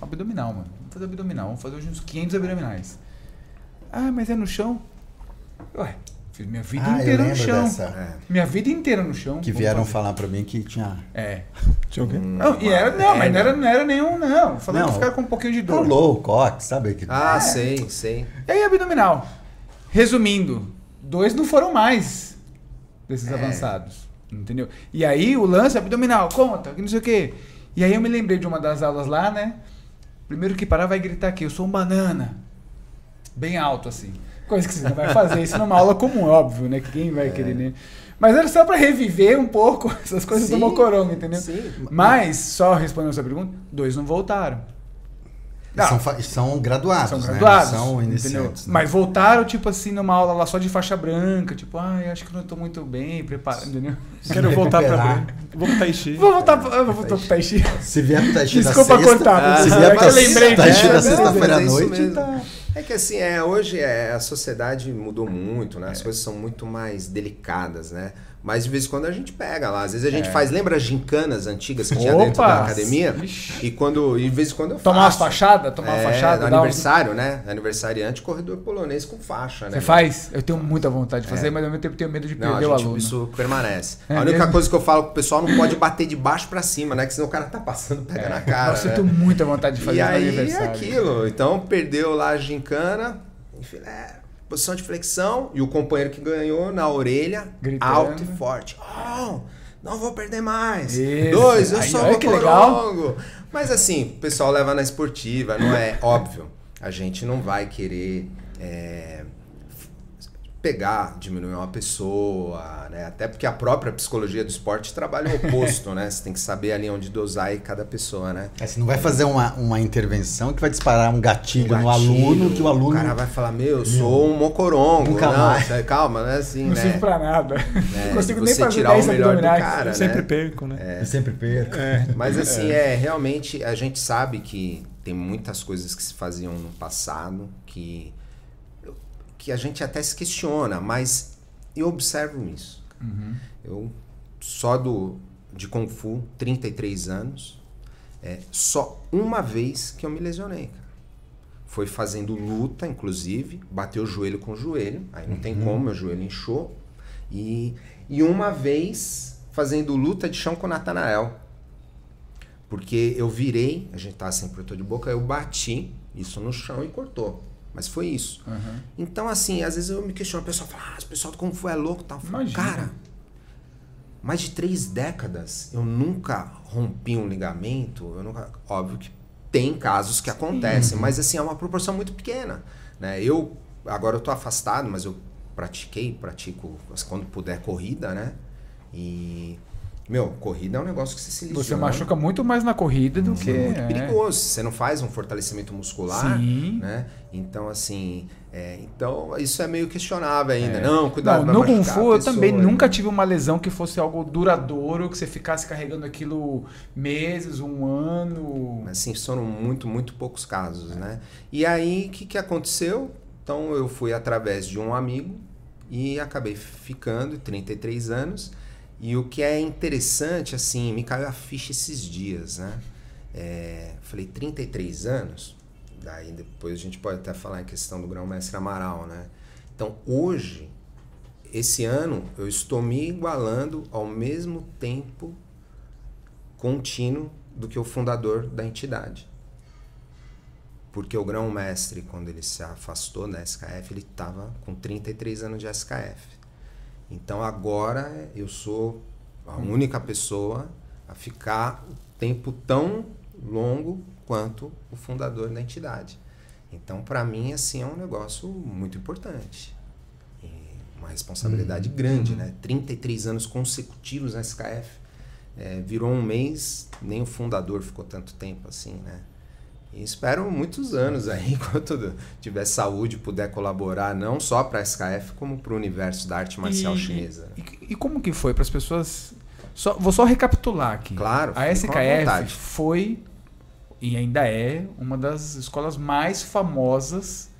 abdominal, mano. Vamos fazer abdominal, vamos fazer uns 500 abdominais. Ah, mas é no chão? Ué, Fiz minha vida ah, inteira no chão. Dessa. É. Minha vida inteira no chão. Que vieram falar pra mim que tinha. É. Tinha o quê? Não, e era, não, é, mas não era, não era nenhum, não. Falando não, que ficar com um pouquinho de dor. Rolou o cox, sabe? Que... Ah, é. sei, sei. E aí, abdominal. Resumindo, dois não foram mais desses é. avançados. Entendeu? E aí o lance abdominal, conta, que não sei o quê. E aí eu me lembrei de uma das aulas lá, né? Primeiro que parar vai gritar aqui, eu sou um banana. Bem alto assim. Coisa que você não vai fazer isso numa aula comum, óbvio, né? Que quem vai é. querer, né? Mas era só para reviver um pouco essas coisas sim, do Mocorongo, entendeu? Sim. Mas, só respondendo a sua pergunta, dois não voltaram. Não, são, são graduados, são né? graduados, né? São iniciantes. Né? Mas voltaram, tipo assim, numa aula lá só de faixa branca, tipo, ai, acho que não estou muito bem preparado, entendeu? Quero voltar para branca. Vou pro Tai Chi. Vou voltar, vou voltar pro Tai Chi. Se vier pro Tai Chi Desculpa da sexta, cortar. se vier pro Tai Chi da sexta-feira à noite, tá... É que assim, é, hoje é, a sociedade mudou muito, né? As é. coisas são muito mais delicadas, né? Mas de vez em quando a gente pega lá. Às vezes a gente é. faz, lembra as gincanas antigas que Opa! tinha dentro da academia? Ixi. E quando, de vez em quando eu faço. Tomar umas fachadas? Tomar é, uma fachada? Aniversário, né? Aniversariante, corredor polonês com faixa, né? Você faz? Eu tenho muita vontade de fazer, é. mas ao mesmo tempo tenho medo de perder não, gente, o aluno. Isso permanece. É a única mesmo? coisa que eu falo pro pessoal não pode bater de baixo para cima, né? Que senão o cara tá passando, pega é. na cara. Nossa, né? eu tenho muita vontade de fazer e aí, é aquilo. Então, perdeu lá a gincana, enfim, é, posição de flexão e o companheiro que ganhou na orelha, Gritando. alto e forte. Oh, não vou perder mais. Isso. Dois, eu Aí, sou o que legal. Mas assim, o pessoal leva na esportiva, não é óbvio. A gente não vai querer é, pegar, diminuir uma pessoa, né? Até porque a própria psicologia do esporte trabalha o oposto, né? Você tem que saber ali onde dosar e cada pessoa, né? É, você não vai fazer uma, uma intervenção que vai disparar um gatilho, um gatilho no aluno, que o aluno... O cara vai falar, meu, eu sou um mocorongo. Nunca não, mais. calma, não é assim, não né? Não serve pra nada. É, não consigo nem fazer tirar o melhor do cara, Eu sempre né? perco, né? É. Eu sempre perco. É. Mas assim, é. é, realmente, a gente sabe que tem muitas coisas que se faziam no passado que que a gente até se questiona, mas eu observo isso. Uhum. Eu só do de Kung Fu, 33 anos, é, só uma vez que eu me lesionei. Cara. Foi fazendo luta, inclusive, bateu o joelho com o joelho, aí não uhum. tem como, meu joelho inchou. E, e uma vez fazendo luta de chão com o Natanael. Porque eu virei, a gente tava sem protetor de boca, eu bati isso no chão e cortou. Mas foi isso. Uhum. Então, assim, às vezes eu me questiono, o pessoal fala, ah, o pessoal do Kung Fu é louco tal. Cara, mais de três décadas eu nunca rompi um ligamento. Eu nunca, óbvio que tem casos que acontecem, uhum. mas assim, é uma proporção muito pequena. Né? Eu, agora eu tô afastado, mas eu pratiquei, pratico quando puder corrida, né? E meu, corrida é um negócio que você se lesiona. Você machuca muito mais na corrida do que. Muito é. perigoso. Você não faz um fortalecimento muscular. Sim. Né? Então, assim. É, então, isso é meio questionável ainda. É. Não, cuidado. Não, no Kung Fu eu também nunca tive uma lesão que fosse algo duradouro, que você ficasse carregando aquilo meses, um ano. Assim, foram muito, muito poucos casos, né? E aí, o que, que aconteceu? Então, eu fui através de um amigo e acabei ficando, 33 anos. E o que é interessante, assim, me caiu a ficha esses dias, né? É, falei, 33 anos, daí depois a gente pode até falar em questão do grão-mestre Amaral, né? Então, hoje, esse ano, eu estou me igualando ao mesmo tempo contínuo do que o fundador da entidade. Porque o grão-mestre, quando ele se afastou da SKF, ele estava com 33 anos de SKF. Então agora eu sou a única pessoa a ficar o tempo tão longo quanto o fundador da entidade. Então, para mim, assim, é um negócio muito importante. E uma responsabilidade uhum. grande, né? 33 anos consecutivos na SKF. É, virou um mês, nem o fundador ficou tanto tempo assim, né? E espero muitos anos aí, enquanto tiver saúde, puder colaborar não só para a SKF, como para o universo da arte marcial e, chinesa. E, e, como que foi para as pessoas? Só, vou só recapitular aqui. Claro. A SKF foi e ainda é uma das escolas mais famosas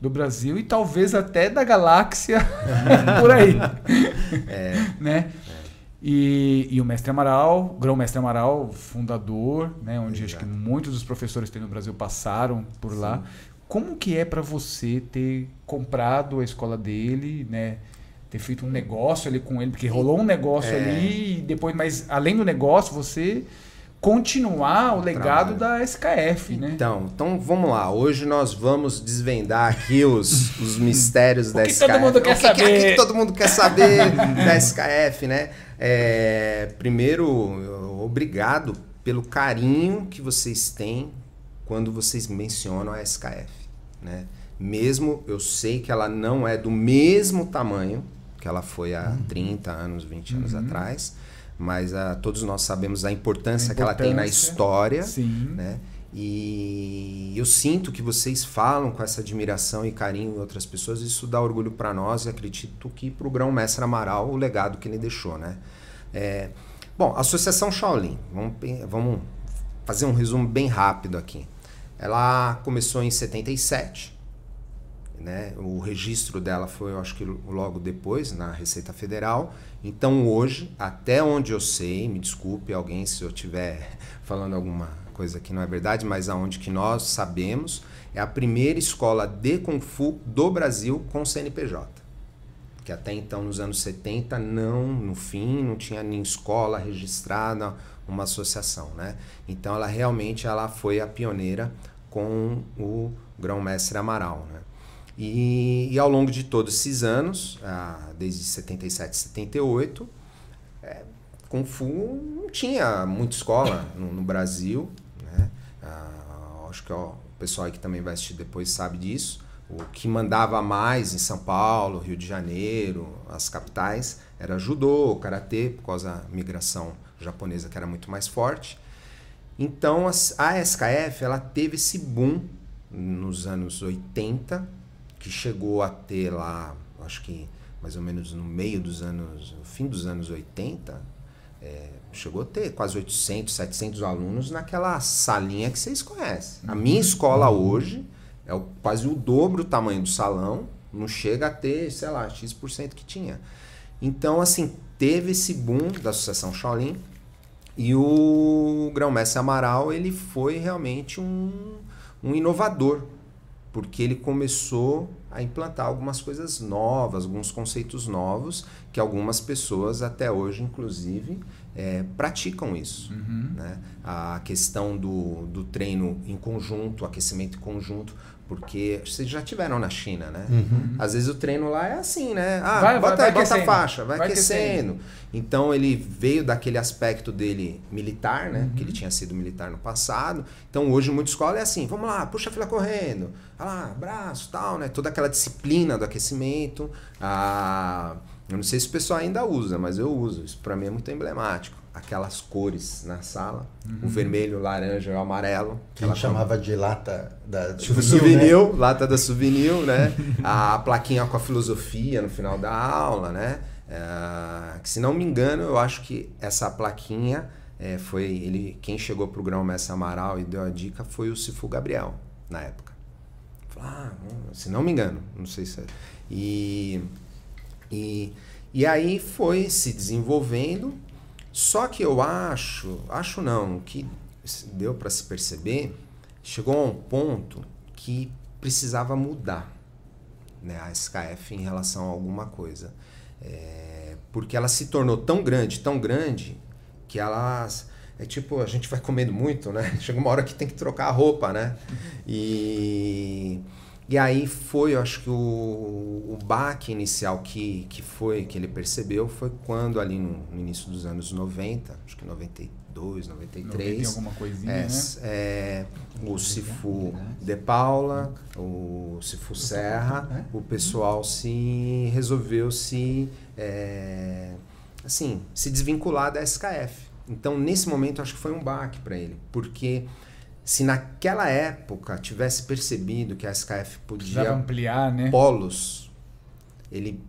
do Brasil e talvez até da galáxia por aí. É. né? E, e, o mestre Amaral, grão-mestre Amaral, fundador, né, onde Exato. acho que muitos dos professores que tem no Brasil passaram por Sim. lá. Como que é para você ter comprado a escola dele, né? Ter feito um negócio ali com ele, porque rolou um negócio é. ali e depois, mas além do negócio, você continuar o legado Trabalho. da SKF, né? Então, então vamos lá. Hoje nós vamos desvendar aqui os, os mistérios da SKF. Todo mundo quer o que, saber. Que, que todo mundo quer saber da SKF, né? É, primeiro, obrigado pelo carinho que vocês têm quando vocês mencionam a SKF, né? Mesmo eu sei que ela não é do mesmo tamanho que ela foi há 30 uhum. anos, 20 anos uhum. atrás, mas uh, todos nós sabemos a importância, a importância, que ela tem na história, sim. né? E eu sinto que vocês falam com essa admiração e carinho em outras pessoas, isso dá orgulho para nós e acredito que para o grão-mestre Amaral o legado que ele deixou, né? É, bom, Associação Shaolin, vamos, vamos fazer um resumo bem rápido aqui. Ela começou em 77, né? O registro dela foi, eu acho que logo depois, na Receita Federal. Então hoje, até onde eu sei, me desculpe alguém se eu estiver falando alguma coisa que não é verdade, mas aonde que nós sabemos, é a primeira escola de Kung Fu do Brasil com CNPJ. Que até então, nos anos 70, não, no fim, não tinha nem escola registrada, uma associação, né? Então, ela realmente ela foi a pioneira com o grão-mestre Amaral, né? E, e, ao longo de todos esses anos, ah, desde 77, 78, é, Kung Fu não tinha muita escola no, no Brasil, acho que ó, o pessoal que também vai assistir depois sabe disso. O que mandava mais em São Paulo, Rio de Janeiro, as capitais, era judô, karatê, por causa da migração japonesa que era muito mais forte. Então a SKF ela teve esse boom nos anos 80, que chegou a ter lá, acho que mais ou menos no meio dos anos, no fim dos anos 80, é, chegou a ter quase 800, 700 alunos naquela salinha que vocês conhecem. A minha escola hoje é quase o dobro o tamanho do salão, não chega a ter, sei lá, X% que tinha. Então, assim, teve esse boom da Associação Shaolin e o Grão-Mestre Amaral, ele foi realmente um, um inovador, porque ele começou a implantar algumas coisas novas, alguns conceitos novos, que algumas pessoas até hoje, inclusive, é, praticam isso. Uhum. Né? A questão do, do treino em conjunto, aquecimento em conjunto, porque vocês já tiveram na China, né? Uhum. Às vezes o treino lá é assim, né? Ah, vai, bota, vai, vai bota a faixa, vai, vai aquecendo. aquecendo. Então ele veio daquele aspecto dele militar, né? Uhum. Que ele tinha sido militar no passado. Então hoje muita escola é assim, vamos lá, puxa a fila correndo, olha lá, braço, tal, né? Toda aquela disciplina do aquecimento, a eu não sei se o pessoal ainda usa, mas eu uso. Isso para mim é muito emblemático. Aquelas cores na sala, uhum. o vermelho, o laranja e o amarelo. Que ela chamava de lata da souvenir, souvenir né? lata da souvenir, né? a plaquinha com a filosofia no final da aula, né? É, que se não me engano, eu acho que essa plaquinha é, foi ele quem chegou pro grão mestre Amaral e deu a dica foi o Cifu Gabriel na época. ah, se não me engano, não sei se é. e e, e aí foi se desenvolvendo. Só que eu acho, acho não, que deu para se perceber, chegou a um ponto que precisava mudar né, a SKF em relação a alguma coisa. É, porque ela se tornou tão grande, tão grande, que elas. É tipo, a gente vai comendo muito, né? Chega uma hora que tem que trocar a roupa, né? E E aí foi, eu acho que o, o baque inicial que, que foi, que ele percebeu, foi quando ali no, no início dos anos 90, acho que 92, 93. Tem alguma coisinha, é, né? É, o Cifu De Paula, o Cifu Serra, o pessoal se resolveu se, é, assim, se desvincular da SKF. Então, nesse momento, acho que foi um baque para ele, porque se naquela época tivesse percebido que a SKF podia ampliar, né? polos, ele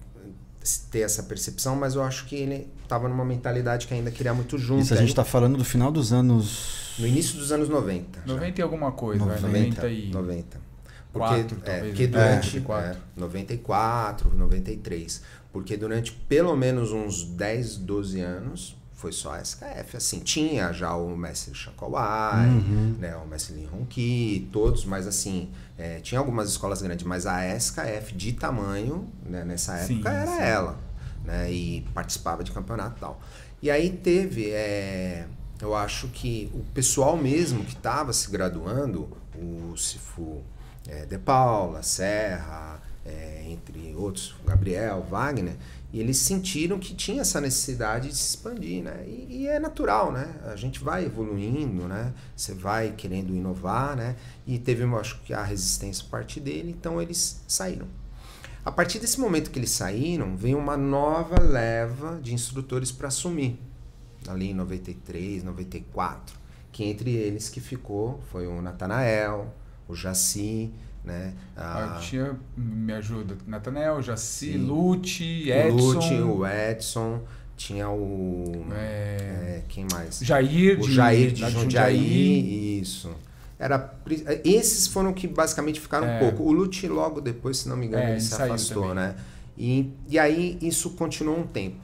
ter essa percepção, mas eu acho que ele estava numa mentalidade que ainda queria muito junto. Isso a gente está falando do final dos anos. No início dos anos 90. 90 já. e alguma coisa, 90, 90 e. 90. Porque, 4, é, porque durante. É, 94, 93. Porque durante pelo menos uns 10, 12 anos, foi só a SKF. Assim, tinha já o mestre Chacauai, uhum. né, o mestre Lin Ronqui, todos, mas assim, é, tinha algumas escolas grandes, mas a SKF de tamanho, né, nessa época, sim, era sim. ela. Né, e participava de campeonato e tal. E aí teve, é, eu acho que o pessoal mesmo que estava se graduando, o Cifu é, De Paula, Serra, é, entre outros, Gabriel, Wagner, e eles sentiram que tinha essa necessidade de se expandir, né? E, e, é natural, né? A gente vai evoluindo, né? Você vai querendo inovar, né? E teve, acho que a resistência por parte dele, então eles saíram. A partir desse momento que eles saíram, veio uma nova leva de instrutores para assumir. Ali em 93, 94. Que entre eles que ficou foi o Natanael, o Jaci, né? Tinha, me ajuda, Natanel, Jaci, Lute, Edson. Lute, o Edson, tinha o. É... É, quem mais? Jair, o Jair de, de Jundiaí, Jundiaí. Isso. Era, esses foram que basicamente ficaram é. um pouco. O Lute, logo depois, se não me engano, é, ele se afastou, né? E, e aí isso continuou um tempo.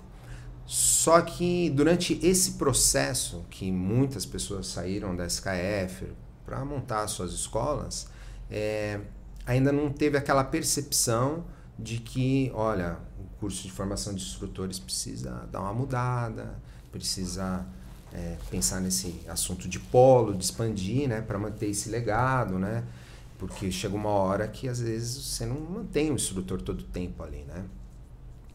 Só que durante esse processo que muitas pessoas saíram da SKF para montar suas escolas, é, ainda não teve aquela percepção de que, olha, o curso de formação de instrutores precisa dar uma mudada, precisa é, pensar nesse assunto de polo, de expandir, né, para manter esse legado, né? Porque chega uma hora que às vezes você não mantém o instrutor todo o tempo ali, né?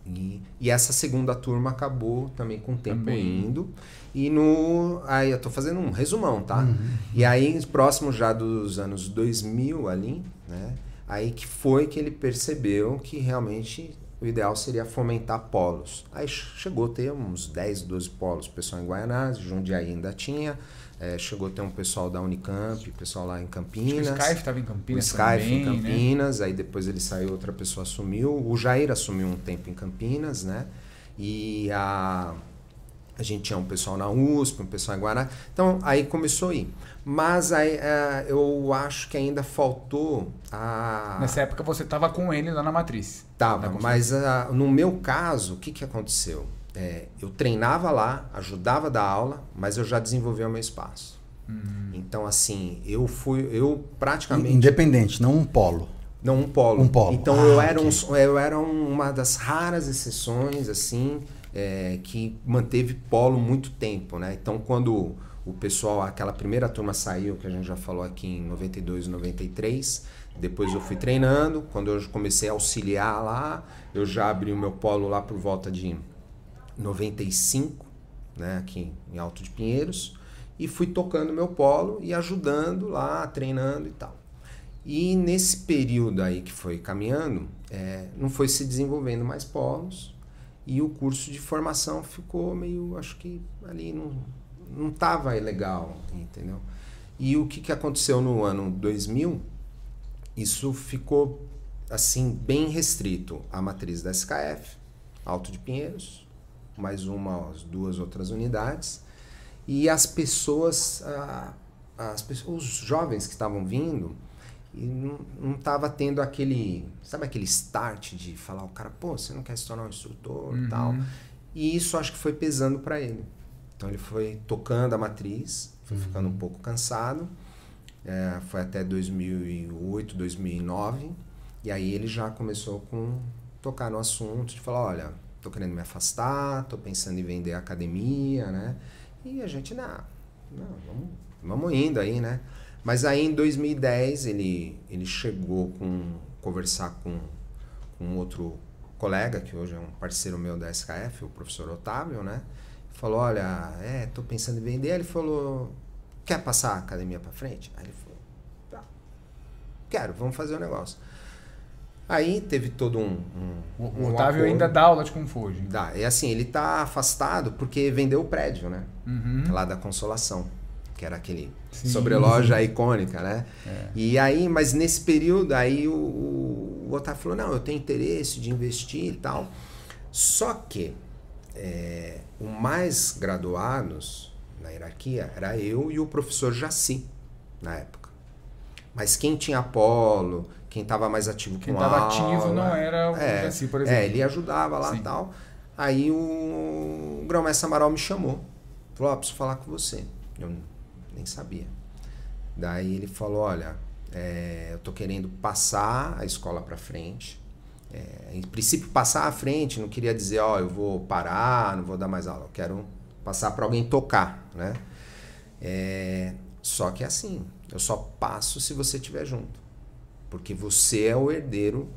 E, e, essa segunda turma acabou também com o tempo também. indo. E no. Aí eu tô fazendo um resumão, tá? Uhum. E aí, próximo já dos anos 2000 ali, né? Aí que foi que ele percebeu que realmente o ideal seria fomentar polos. Aí chegou a ter uns 10, 12 polos. Pessoal em Guaianazes, Jundiaí ainda tinha. É, chegou a ter um pessoal da Unicamp, pessoal lá em Campinas. Acho o Skype estava em Campinas. O Skype em né? Campinas, né? aí depois ele saiu, outra pessoa assumiu. O Jair assumiu um tempo em Campinas, né? E a, a gente tinha um pessoal na USP, um pessoal em Guaraná. Então aí começou a ir. Mas aí, é, eu acho que ainda faltou a. Nessa época você estava com ele lá na matriz. Tava, mas a, no meu caso, o que, que aconteceu? é, eu treinava lá, ajudava a dar aula, mas eu já desenvolvia o meu espaço. Uhum. Então, assim, eu fui, eu praticamente. Independente, não um polo. Não um polo. Um polo. Então, ah, eu, era okay. um, eu era uma das raras exceções, assim, é, que manteve polo muito tempo, né? Então, quando o pessoal, aquela primeira turma saiu, que a gente já falou aqui em 92 e 93, depois eu fui treinando. Quando eu comecei a auxiliar lá, eu já abri o meu polo lá por volta de 95, né, aqui em Alto de Pinheiros, e fui tocando meu polo e ajudando lá, treinando e tal. E nesse período aí que foi caminhando, é, não foi se desenvolvendo mais polos e o curso de formação ficou meio, acho que ali não não estava legal, entendeu? E o que, que aconteceu no ano 2000? Isso ficou assim bem restrito à matriz da SKF, Alto de Pinheiros, mais uma, duas outras unidades. E as pessoas, as pessoas os jovens que estavam vindo, e não estava tendo aquele, sabe aquele start de falar o cara, pô, você não quer se tornar um instrutor uhum. tal. E isso acho que foi pesando para ele. Então ele foi tocando a matriz, foi uhum. ficando um pouco cansado. É, foi até 2008, 2009. E aí ele já começou com tocar no assunto de falar, olha, tô querendo me afastar, tô pensando em vender a academia, né? E a gente, não, não vamos, vamos indo aí, né? Mas aí em 2010 ele, ele chegou com conversar com, com outro colega, que hoje é um parceiro meu da SKF, o professor Otávio, né? Falou, olha, é, tô pensando em vender. Ele falou, quer passar a academia para frente? Aí ele falou, tá, quero, vamos fazer o um negócio. Aí teve todo um. um o, um Otávio acordo. ainda dá aula de Kung Fu. Gente. Dá. E assim, ele tá afastado porque vendeu o prédio, né? Uhum. Lá da Consolação. Que era aquele sim, sobreloja sim. icônica, né? É. E aí, mas nesse período, aí o, o, Otávio falou: não, eu tenho interesse de investir e tal. Só que é, o mais graduados na hierarquia era eu e o professor Jaci, na época. Mas quem tinha Apolo, quem estava mais ativo quem com Quem estava ativo não era o é, Jaci, por exemplo. É, ele ajudava lá e tal. Aí o, o Grão-Mestre Amaral me chamou. Falou, oh, preciso falar com você. Eu nem sabia. Daí ele falou, olha, é, eu tô querendo passar a escola para frente. É, em princípio, passar à frente não queria dizer, ó, eu vou parar, não vou dar mais aula. Eu quero passar para alguém tocar, né? É, só que é assim, eu só passo se você estiver junto. Porque você é o herdeiro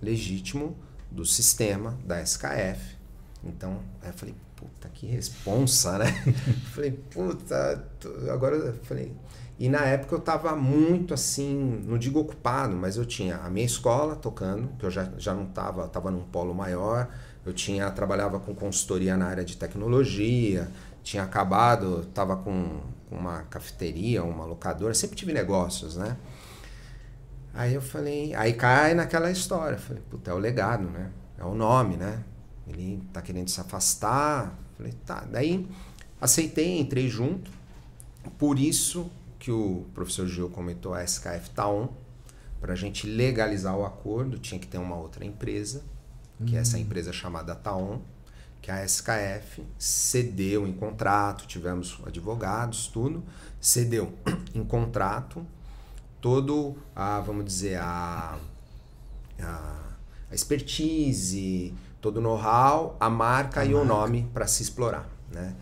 legítimo do sistema da SKF. Então, aí eu falei, puta, que responsa, né? falei, puta, agora eu falei. E na época eu tava muito assim, não digo ocupado, mas eu tinha a minha escola tocando, que eu já, já não tava, tava num polo maior. Eu tinha trabalhava com consultoria na área de tecnologia, tinha acabado, tava com uma cafeteria, uma locadora, sempre tive negócios, né? Aí eu falei, aí cai naquela história. Falei, puta, é o legado, né? É o nome, né? Ele tá querendo se afastar. Falei, tá. Daí aceitei, entrei junto. Por isso que o professor Gil comentou a SKF Taon, para a gente legalizar o acordo, tinha que ter uma outra empresa, que é essa uhum. empresa chamada Taon, que a SKF cedeu em contrato, tivemos advogados, tudo, cedeu em contrato todo a, vamos dizer, a, a, a expertise, todo o know-how, a marca a e marca. o nome para se explorar, né?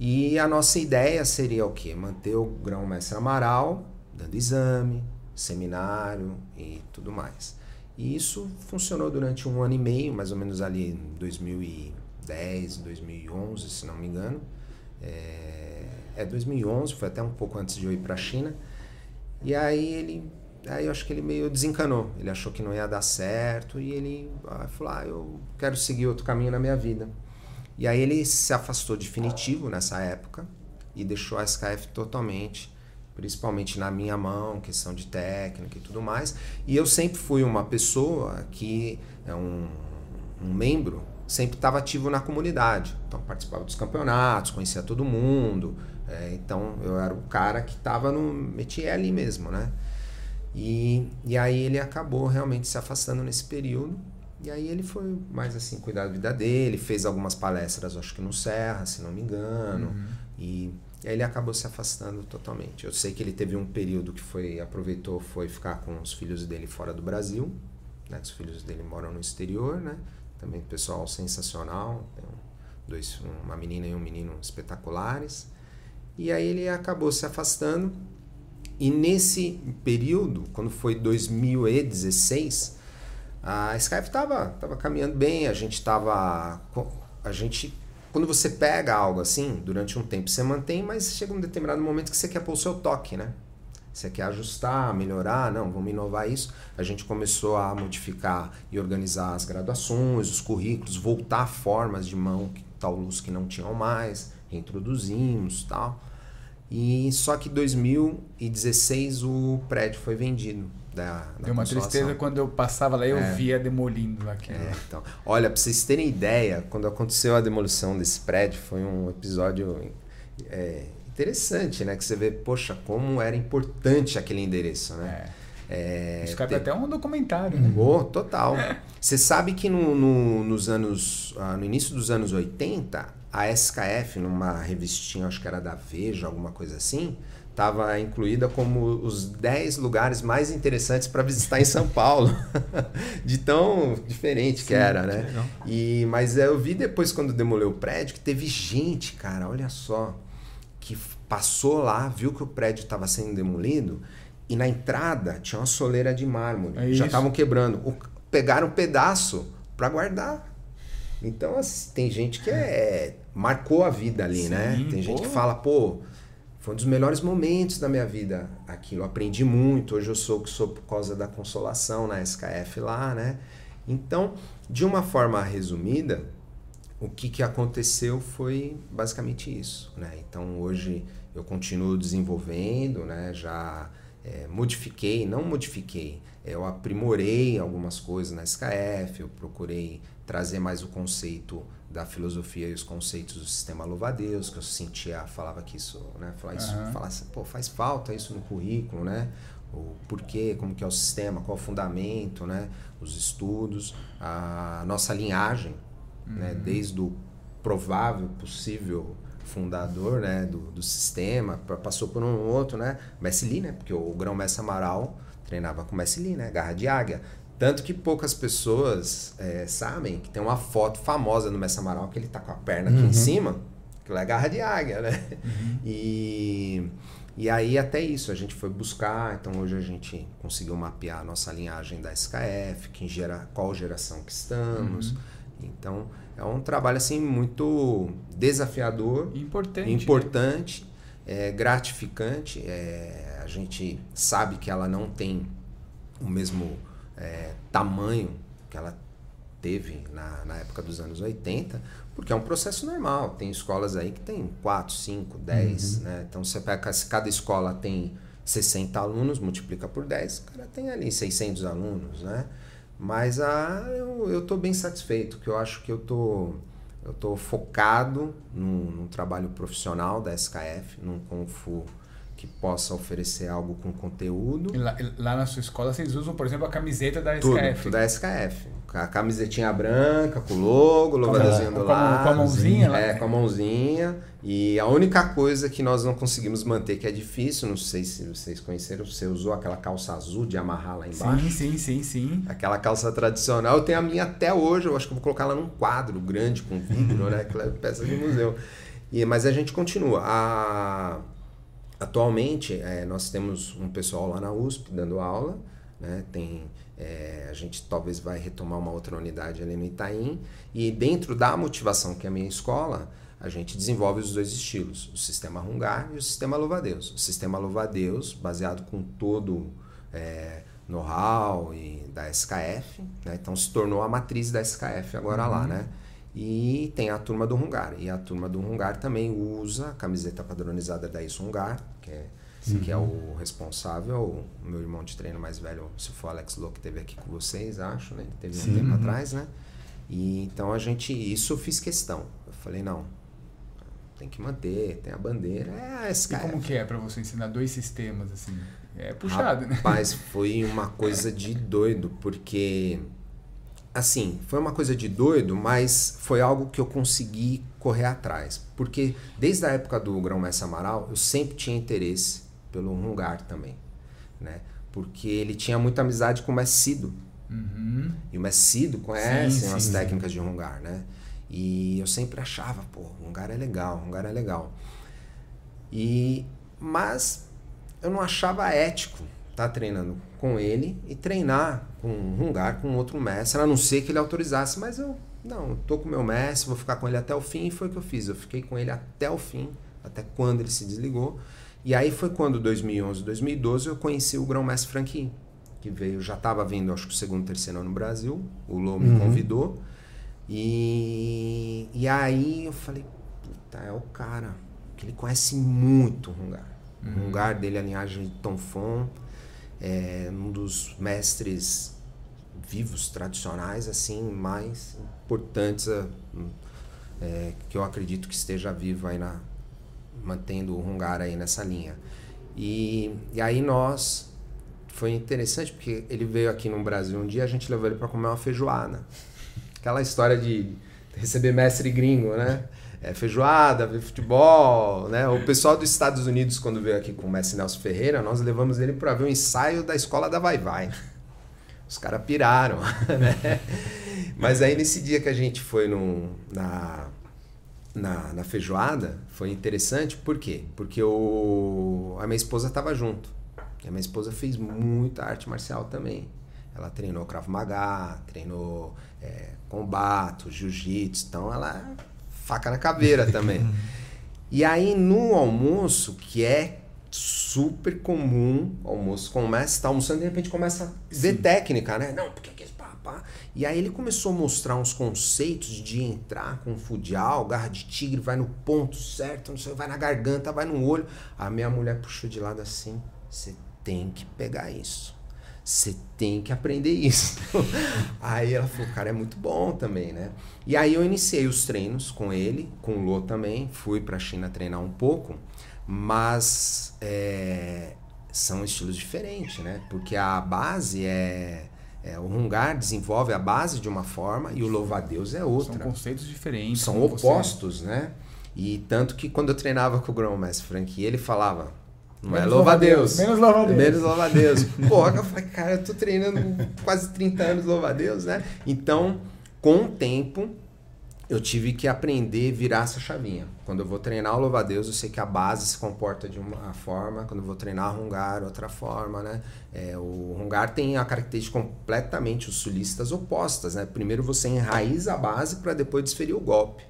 E a nossa ideia seria o quê? Manter o grão-mestre Amaral dando exame, seminário e tudo mais. E isso funcionou durante um ano e meio, mais ou menos ali em 2010, 2011, se não me engano. É, é 2011, foi até um pouco antes de eu ir para a China. E aí ele, aí eu acho que ele meio desencanou. Ele achou que não ia dar certo e ele ah, falou: ah, eu quero seguir outro caminho na minha vida. E aí ele se afastou definitivo nessa época e deixou a SKF totalmente, principalmente na minha mão, questão de técnica e tudo mais. E eu sempre fui uma pessoa que é um, um membro sempre estava ativo na comunidade. Então participava dos campeonatos, conhecia todo mundo. É, então eu era o cara que estava no métier ali mesmo, né? E, e aí ele acabou realmente se afastando nesse período. E aí ele foi mais assim, cuidar da vida dele, fez algumas palestras, acho que no Serra, se não me engano. Uhum. E, e aí ele acabou se afastando totalmente. Eu sei que ele teve um período que foi aproveitou, foi ficar com os filhos dele fora do Brasil, né? Os filhos dele moram no exterior, né? Também pessoal sensacional, dois, uma menina e um menino espetaculares. E aí ele acabou se afastando. E nesse período, quando foi 2016, a Skype estava tava caminhando bem, a gente estava a gente quando você pega algo assim, durante um tempo você mantém, mas chega um determinado momento que você quer pôr o seu toque, né? Você quer ajustar, melhorar? Não, vamos inovar isso. A gente começou a modificar e organizar as graduações, os currículos, voltar formas de mão, tal luz que não tinham mais, reintroduzimos tal. E só que 2016 o prédio foi vendido. Da, da Deu uma tristeza quando eu passava lá e eu é. via demolindo aqui. É, então. Olha, para vocês terem ideia, quando aconteceu a demolição desse prédio, foi um episódio é, interessante, né? Que você vê, poxa, como era importante aquele endereço, né? É. é Isso cabe até um documentário, né? Oh, total. Você sabe que no, no, nos anos. Uh, no início dos anos 80, a SKF, numa revistinha, acho que era da Veja, alguma coisa assim, estava incluída como os 10 lugares mais interessantes para visitar em São Paulo. de tão diferente Sim, que era, né? E, mas eu vi depois, quando demoleu o prédio, que teve gente, cara, olha só que passou lá, viu que o prédio estava sendo demolido e na entrada tinha uma soleira de mármore. É já estavam quebrando. O, pegaram um pedaço para guardar. Então, assim, tem gente que é, marcou a vida ali, né? Sim, né? Tem pô. gente que fala, pô, foi um dos melhores momentos da minha vida aquilo. Aprendi muito. Hoje eu sou o que sou por causa da consolação na SKF lá, né? Então, de uma forma resumida, o que, que aconteceu foi basicamente isso, né? Então, hoje eu continuo desenvolvendo, né? Já é, modifiquei, não modifiquei, eu aprimorei algumas coisas na SKF, eu procurei trazer mais o conceito da filosofia e os conceitos do sistema louva-a-Deus, que eu sentia, falava que isso, né, falar isso, uhum. falar assim, pô, faz falta isso no currículo, né? O porquê, como que é o sistema, qual é o fundamento, né? Os estudos, a nossa linhagem, né? uhum. né? Desde o provável, possível fundador, né, do, do sistema, passou por um outro, né? Messi Lee, né? Porque o grão-mestre Amaral treinava com Messi Lee, né? Garra de águia. Tanto que poucas pessoas é, sabem que tem uma foto famosa no Messi Amaral que ele tá com a perna aqui uhum. em cima, que é garra de águia, né? Uhum. E, e aí até isso a gente foi buscar, então hoje a gente conseguiu mapear a nossa linhagem da SKF, que gera, qual geração que estamos. Uhum. Então é um trabalho assim muito desafiador, importante, né? importante, né? é, gratificante. É, a gente sabe que ela não tem o mesmo é, tamanho que ela teve na, na época dos anos 80, porque é um processo normal. Tem escolas aí que tem 4, 5, 10, né? Então você pega, se cada escola tem 60 alunos, multiplica por 10, o cara tem ali 600 alunos, né? Mas ah, eu estou bem satisfeito, que eu acho que eu tô, eu tô focado num, num trabalho profissional da SKF, num Kung Fu que possa oferecer algo com conteúdo. Lá, lá, na sua escola vocês usam, por exemplo, a camiseta da tudo, SKF? Tudo da SKF. A camisetinha branca, com o logo, louvadorzinho do lado. Com a mãozinha? Lá. É, com a mãozinha. E a única coisa que nós não conseguimos manter, que é difícil, não sei se vocês conheceram, você usou aquela calça azul de amarrar lá embaixo. Sim, sim, sim, sim. Aquela calça tradicional. Eu tenho a minha até hoje, eu acho que eu vou colocar ela num quadro grande com vidro, né? Aquela peça de museu. E, mas a gente continua. A Atualmente, é, nós temos um pessoal lá na USP dando aula, né? tem, é, a gente talvez vai retomar uma outra unidade ali no Itaim, e dentro da motivação, que é a minha escola, a gente desenvolve os dois estilos, o sistema Rungar e o sistema Louva-a-Deus. O sistema Louva-a-Deus, baseado com todo é, know-how e da SKF, né? então se tornou a matriz da SKF agora uhum. lá, né? E tem a turma do Rungar. E a turma do Rungar também usa a camiseta padronizada da Isso Rungar, que é, uhum. que é o responsável, o meu irmão de treino mais velho, se for Alex Lowe, que teve aqui com vocês, acho, né? Ele teve Sim. um tempo uhum. atrás, né? E então a gente, isso eu fiz questão. Eu falei, não, tem que manter, tem a bandeira, é a SKF. E como que é para você ensinar dois sistemas assim? É puxado, Rapaz, né? Mas foi uma coisa de doido, porque assim, foi uma coisa de doido, mas foi algo que eu consegui correr atrás. Porque desde a época do Grão-Mestre Amaral, eu sempre tinha interesse pelo Rungar também, né? Porque ele tinha muita amizade com o Messido. Uhum. E o Messido conhece sim, as sim, técnicas sim. de Rungar, né? E eu sempre achava, pô, Rungar é legal, Rungar é legal. E, mas eu não achava ético estar tá treinando com ele e treinar com um Rungar, com outro mestre, a não ser que ele autorizasse. Mas eu, não, tô com meu mestre, vou ficar com ele até o fim. E foi o que eu fiz. Eu fiquei com ele até o fim, até quando ele se desligou. E aí foi quando, 2011, 2012, eu conheci o grão-mestre Franquinho, que veio, já estava vindo, acho que o segundo, terceiro ano no Brasil. O Lô me uhum. convidou. E, e aí eu falei, puta, é o cara, que ele conhece muito o Rungar. Uhum. O Rungar dele, a linhagem de Tonfon é um dos mestres vivos tradicionais assim mais importantes é, que eu acredito que esteja vivo aí na mantendo o Rungar aí nessa linha e, e aí nós foi interessante porque ele veio aqui no Brasil um dia a gente levou ele para comer uma feijoada aquela história de receber mestre gringo né é, feijoada, ver futebol, né? O pessoal dos Estados Unidos, quando veio aqui com o Messi Nelson Ferreira, nós levamos ele para ver um ensaio da escola da Vai Vai. Os caras piraram, né? Mas aí nesse dia que a gente foi no, na, na, na feijoada, foi interessante, por quê? Porque o, a minha esposa estava junto. E a minha esposa fez muita arte marcial também. Ela treinou Krav Maga, treinou é, combate, jiu-jitsu, então ela é faca na caveira também. e aí no almoço, que é super comum, almoço começa, está almoçando de repente começa a ver Sim. técnica, né? Não, porque que pá. E aí ele começou a mostrar uns conceitos de entrar com fudial, garra de tigre, vai no ponto certo, não sei, vai na garganta, vai no olho. A minha mulher puxou de lado assim, você tem que pegar isso. Você tem que aprender isso. aí ela falou, cara, é muito bom também, né? E aí eu iniciei os treinos com ele, com o Lô também. Fui para a China treinar um pouco, mas é, são estilos diferentes, né? Porque a base é, é, o Hungar desenvolve a base de uma forma e o louva-a-Deus é outra. São conceitos diferentes. São opostos, você... né? E tanto que quando eu treinava com o Mestre Frank, ele falava não é louva a Deus. Menos louva a Deus. Menos louva a Deus. Pô, eu falei, cara, eu tô treinando quase 30 anos louva a Deus, né? Então, com o tempo, eu tive que aprender a virar essa chavinha. Quando eu vou treinar o louva a Deus, eu sei que a base se comporta de uma forma. Quando eu vou treinar rungar, outra forma, né? É, o rungar tem a característica completamente os sulistas opostas, né? Primeiro você enraiza a base para depois desferir o golpe.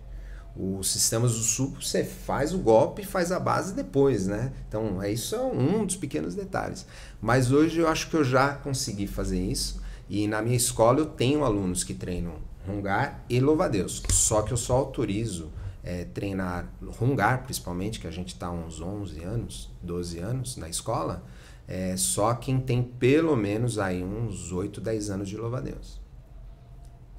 Os sistemas do sul, você faz o golpe e faz a base depois, né? Então, é isso é um dos pequenos detalhes. Mas hoje eu acho que eu já consegui fazer isso. E na minha escola eu tenho alunos que treinam rungar e louva-a-Deus. Só que eu só autorizo é, treinar rungar, principalmente, que a gente está uns 11 anos, 12 anos na escola, é só quem tem pelo menos aí uns 8, 10 anos de louva-a-Deus.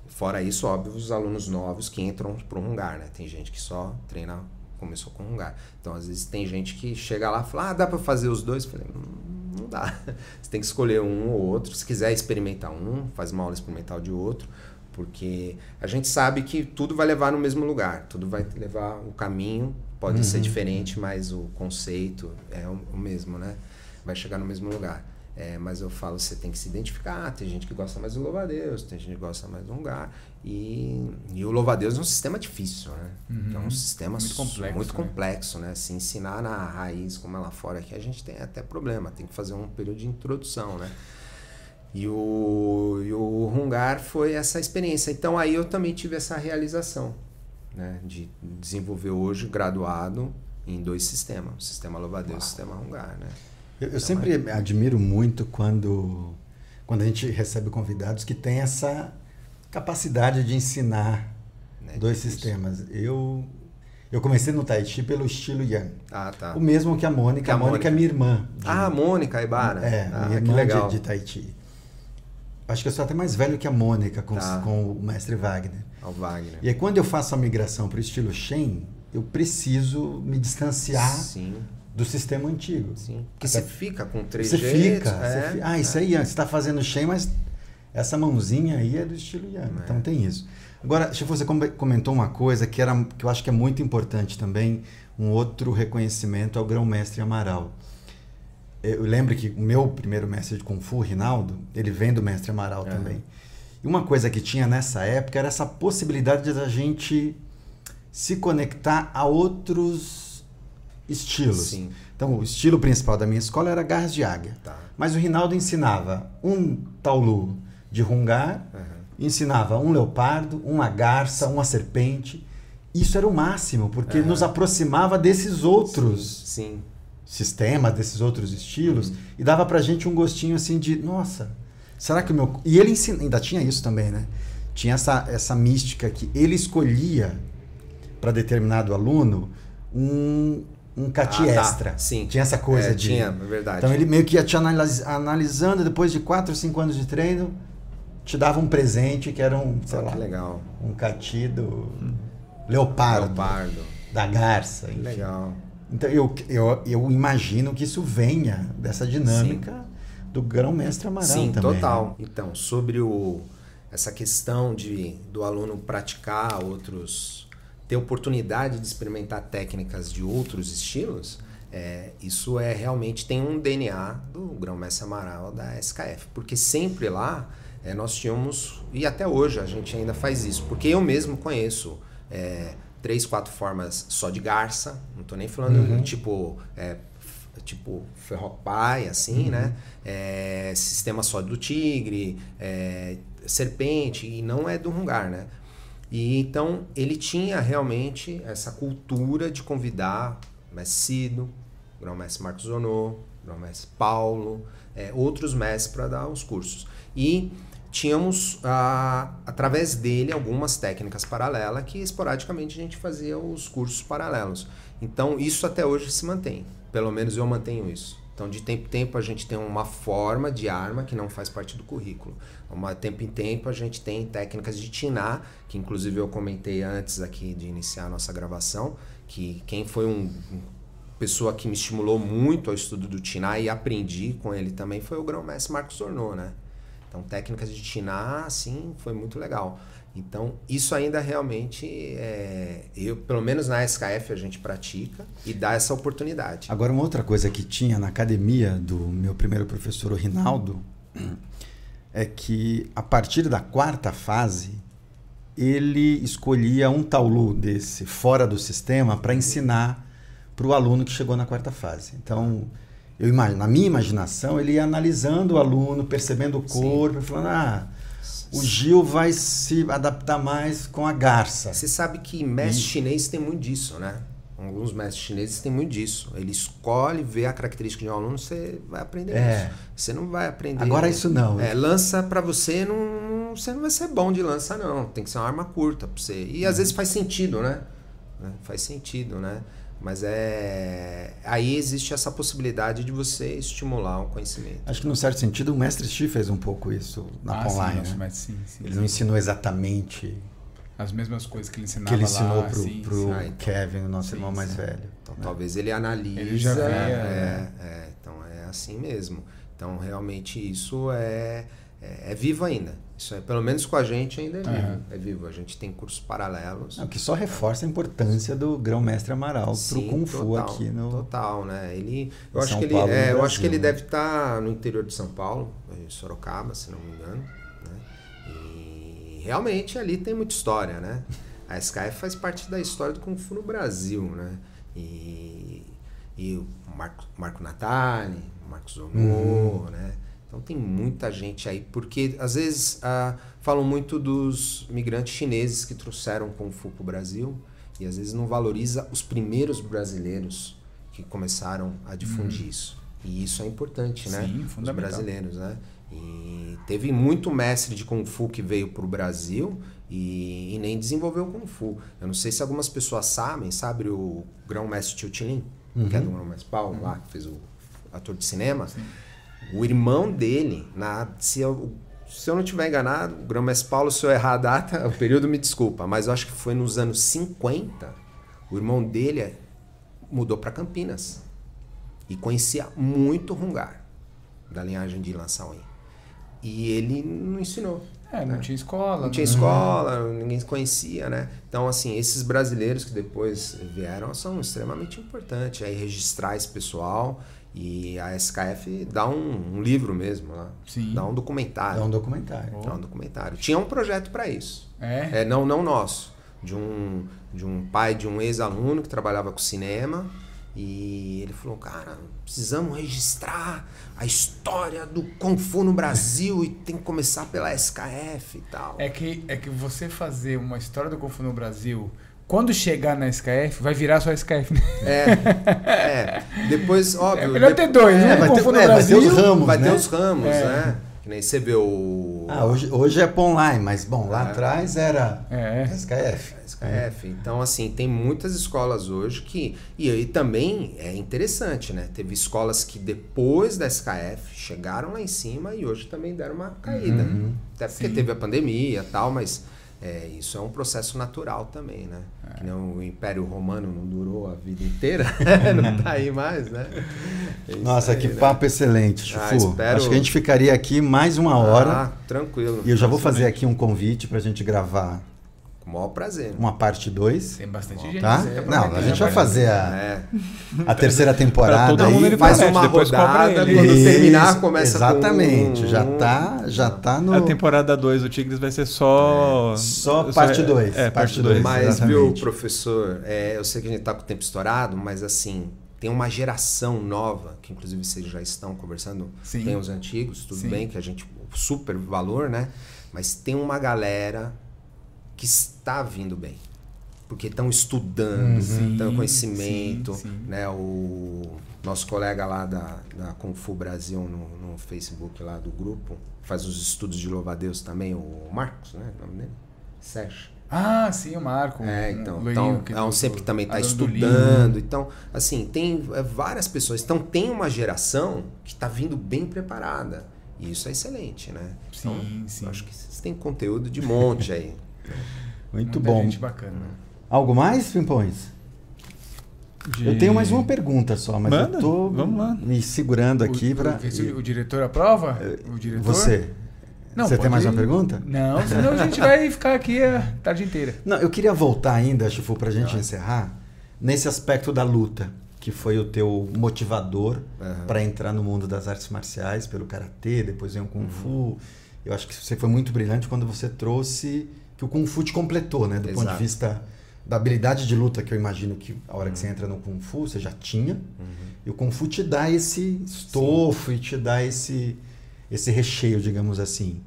Fora isso, óbvio, os alunos novos que entram para o Rungar, né? Tem gente que só treina, começou com Rungar. Então, às vezes, tem gente que chega lá e fala, ah, dá para fazer os dois? Eu falei, hum, não dá. Você tem que escolher um ou outro. Se quiser experimentar um, faz uma aula experimental de outro. Porque a gente sabe que tudo vai levar no mesmo lugar. Tudo vai levar o caminho. Pode uhum. ser diferente, mas o conceito é o mesmo, né? Vai chegar no mesmo lugar. É, mas eu falo, você tem que se identificar. Tem gente que gosta mais do louva-a-Deus, tem gente que gosta mais do lugar. E, e o louva-a-Deus é um sistema difícil, né? Uhum. É um sistema muito complexo, muito né? complexo, né? Se ensinar na raiz, como é lá fora aqui, a gente tem até problema. Tem que fazer um período de introdução, né? E o, e o Rungar foi essa experiência. Então aí eu também tive essa realização, né? De desenvolver hoje, graduado, em dois sistemas. O sistema louva-a-Deus e o sistema Rungar, né? Eu, eu sempre admiro muito quando, quando a gente recebe convidados que têm essa capacidade de ensinar é dois sistemas. Eu eu comecei no Tai Chi pelo estilo Yang. Ah, tá. O mesmo que a Mônica. Que a, a Mônica, é minha irmã. De, ah, a Mônica Ibara. É, ah, minha irmã legal. De, de Tai Chi. Acho que eu sou até mais velho que a Mônica com, tá. com o mestre Wagner. Ao Wagner. E aí, quando eu faço a migração para o estilo Shen, eu preciso me distanciar Sim do sistema antigo. Sim. Que você fica com três Você fica. É, você Ah, isso é. aí, você está fazendo Shen, mas essa mãozinha aí é do estilo Yang. É. Então tem isso. Agora, Chifu, você comentou uma coisa que, era, que eu acho que é muito importante também, um outro reconhecimento ao grão-mestre Amaral. Eu lembro que o meu primeiro mestre de Kung Fu, Rinaldo, ele vem do mestre Amaral também. E uma coisa que tinha nessa época era essa possibilidade de a gente se conectar a outros estilos. Sim. Então, o estilo principal da minha escola era garras de águia. Tá. Mas o Rinaldo ensinava um taulu de rungar, uhum. ensinava um leopardo, uma garça, uma serpente. Isso era o máximo, porque uhum. nos aproximava desses outros sim, sim. Sistemas, desses outros estilos, uhum. e dava pra gente um gostinho assim de, nossa, será que o meu. E ele ensina, ainda tinha isso também, né? Tinha essa, essa mística que ele escolhia para determinado aluno um, um cati ah, tá. extra. Sim. Tinha essa coisa é, de. Tinha, é verdade. Então ele meio que ia te analisando, depois de 4, 5 anos de treino, te dava um presente que era um, sei oh, lá, que legal. um cati do leopardo, leopardo. Da garça. Enfim. Legal. Então eu, eu, eu imagino que isso venha dessa dinâmica Sim. do grão-mestre Amaral Sim, também. Sim, total. Né? Então, sobre o, essa questão de, do aluno praticar outros ter oportunidade de experimentar técnicas de outros estilos, é, isso é realmente tem um DNA do grão-mestre Amaral da SKF, porque sempre lá é, nós tínhamos e até hoje a gente ainda faz isso, porque eu mesmo conheço é, três, quatro formas só de garça, não estou nem falando uhum. tipo é, tipo Ferropai, assim, uhum. né? É, sistema só do Tigre, é, Serpente, e não é do Rungar, né? E então ele tinha realmente essa cultura de convidar mestre Cido, grão-mestre Marcos Zonô, grão-mestre Paulo, é, outros mestres para dar os cursos. E tínhamos, através dele, algumas técnicas paralelas que esporadicamente a gente fazia os cursos paralelos. Então, isso até hoje se mantém. Pelo menos eu mantenho isso. Então, de tempo em tempo, a gente tem uma forma de arma que não faz parte do currículo. De tempo em tempo, a gente tem técnicas de tinar, que inclusive eu comentei antes aqui de iniciar a nossa gravação, que quem foi um, um pessoa que me estimulou muito ao estudo do tinar e aprendi com ele também foi o grão-mestre Marcos Tornô, né? Então, técnicas de tinar, assim, foi muito legal. Então, isso ainda realmente, é, eu, pelo menos na SKF, a gente pratica e dá essa oportunidade. Agora, uma outra coisa que tinha na academia do meu primeiro professor, o Rinaldo, é que a partir da quarta fase, ele escolhia um taulu desse fora do sistema para ensinar para o aluno que chegou na quarta fase. Então, eu imagino, na minha imaginação, ele ia analisando o aluno, percebendo o corpo, Sim. falando, ah o Gil vai se adaptar mais com a garça. Você sabe que mestre e... chinês tem muito disso, né? Alguns mestres chineses têm muito disso. Ele escolhe, vê a característica de um aluno, você vai aprender é. isso. Você não vai aprender. Agora isso não. É, lança para você não, você não vai ser bom de lança não. Tem que ser uma arma curta para você. E às vezes faz sentido, né? Faz sentido, né? Mas é aí existe essa possibilidade de você estimular o conhecimento. Acho que, num certo sentido, o mestre Xi fez um pouco isso na ah, online. Sim, né? sim, sim, ele não ensinou exatamente as mesmas coisas que ele ensinava que ele ensinou lá, pro, sim, pro sim. Ah, então, Kevin, o nosso sim, irmão mais velho. Então, né? talvez ele analise. Ele já via, é, é, é, então é assim mesmo. Então realmente isso é, é, é vivo ainda. Isso é, pelo menos com a gente ainda é vivo. Uhum. É vivo. A gente tem cursos paralelos. Não, que só reforça a importância do grão-mestre Amaral para o Kung Fu total, aqui no. Total, né? Ele, eu acho que ele, Paulo, é, eu acho que ele deve estar tá no interior de São Paulo, em Sorocaba, se não me engano. Né? E realmente ali tem muita história, né? A SKF faz parte da história do Kung Fu no Brasil, né? E, e o Marco, Marco Natali, Marcos Zonô, uhum. né? Então tem muita gente aí, porque às vezes ah, falam muito dos migrantes chineses que trouxeram Kung Fu para o Brasil e às vezes não valoriza os primeiros brasileiros que começaram a difundir hum. isso. E isso é importante, né? Sim. Os brasileiros, né? E teve muito mestre de Kung Fu que veio para o Brasil e, e, nem desenvolveu Kung Fu. Eu não sei se algumas pessoas sabem, sabe o grão-mestre Tio Tilin, uhum. que é do grão-mestre Paulo, uhum. lá, que fez o ator de cinema. Sim. O irmão dele, na, se, eu, se eu não estiver enganado, o Grão-Mestre Paulo, se eu errar a data, o período me desculpa, mas eu acho que foi nos anos 50, o irmão dele mudou para Campinas e conhecia muito Rungar, da linhagem de Lançauí. E ele não ensinou. É, não né? tinha escola. Não tinha né? escola, ninguém conhecia, né? Então, assim, esses brasileiros que depois vieram são extremamente importantes. Aí registrar esse pessoal e a SKF dá um, um livro mesmo lá. Sim. Dá um documentário. Dá um documentário. Dá um documentário. Tinha um projeto para isso. É? é? Não, não nosso. De um, de um pai de um ex-aluno que trabalhava com cinema. E ele falou, cara, precisamos registrar a história do Kung Fu no Brasil e tem que começar pela SKF e tal. É que, é que você fazer uma história do Kung Fu no Brasil quando chegar na SKF, vai virar só SKF, né? É, é. Depois, óbvio. É melhor ter dois, né? Vai ter, é, vai ter, os ramos, Vai né? ter os ramos, é. né? Que nem você vê o. Ah, hoje, hoje é online, mas bom, lá é. atrás era é. SKF. SKF. Então, assim, tem muitas escolas hoje que. E aí também é interessante, né? Teve escolas que depois da SKF chegaram lá em cima e hoje também deram uma caída. Uhum. Até porque Sim. teve a pandemia e tal, mas é, isso é um processo natural também, né? É. Que não, o Império Romano não durou a vida inteira, não está aí mais, né? É Nossa, aí, que né? papo excelente, Chufu. Ah, espero... Acho que a gente ficaria aqui mais uma hora. Ah, tranquilo. E eu já vou fazer aqui um convite para a gente gravar com o maior prazer. Uma parte 2. Tem bastante gente. Tá? Não, a gente vai fazer a, é. a terceira temporada. mundo aí, faz uma depois rodada, quando Isso, terminar, começa Exatamente. Com... Já tá, já tá no... A temporada 2 do Tigres vai ser só... É. Só parte 2. É, parte 2. Mas, exatamente. viu, professor, é, eu sei que a gente tá com o tempo estourado, mas assim, tem uma geração nova, que inclusive vocês já estão conversando, Sim. tem os antigos, tudo Sim. bem, que a gente. super valor, né? Mas tem uma galera que está vindo bem. Porque estão estudando, estão uhum. conhecimento, sim, sim. né? O nosso colega lá da, da Kung Fu Brasil no, no Facebook lá do grupo, faz os estudos de louva-a-Deus também, o Marcos, né? O nome dele? Sérgio. Ah, sim, o Marco. É, então, então é um sempre que também está estudando. Então, assim, tem é, várias pessoas. Então, tem uma geração que está vindo bem preparada. E isso é excelente, né? Sim, então, sim. acho que vocês têm conteúdo de monte aí. Muito Muita bom. Gente bacana. Algo mais, Pimpões? De... Eu tenho mais uma pergunta só, mas Manda, eu tô vamos lá. me segurando aqui para. O, o, diretor aprova? O diretor? Você. Não, Você tem mais uma pergunta? Não, senão a gente vai ficar aqui a tarde inteira. Não, eu queria voltar ainda, Chifu, para a gente encerrar, nesse aspecto da luta, que foi o teu motivador uhum. para entrar no mundo das artes marciais, pelo karatê, depois veio o kung fu. Uhum. Eu acho que você foi muito brilhante quando você trouxe que o kung fu te completou, né, do Exato. ponto de vista da habilidade de luta que eu imagino que a hora uhum. que você uhum. entra no kung fu você já tinha. Uhum. E o kung fu te dá esse estofo Sim. e te dá esse esse recheio, digamos assim.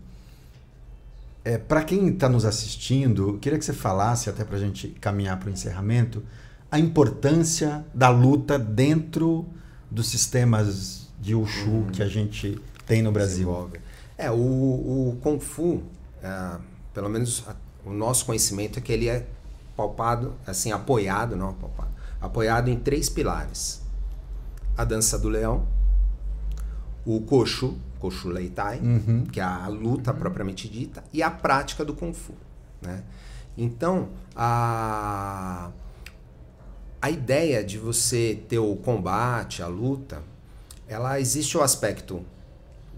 É, para quem está nos assistindo, queria que você falasse, até para a gente caminhar para o encerramento, a importância da luta dentro dos sistemas de Wushu uhum. que a gente tem no Brasil. É, o, o Kung Fu, é, pelo menos a, o nosso conhecimento é que ele é palpado, assim, apoiado, não palpado, apoiado em três pilares. A dança do leão, o Koshu, Koshu Leitai, uhum. que é a luta propriamente dita, e a prática do Kung Fu. Né? Então, a, a ideia de você ter o combate, a luta, ela existe o aspecto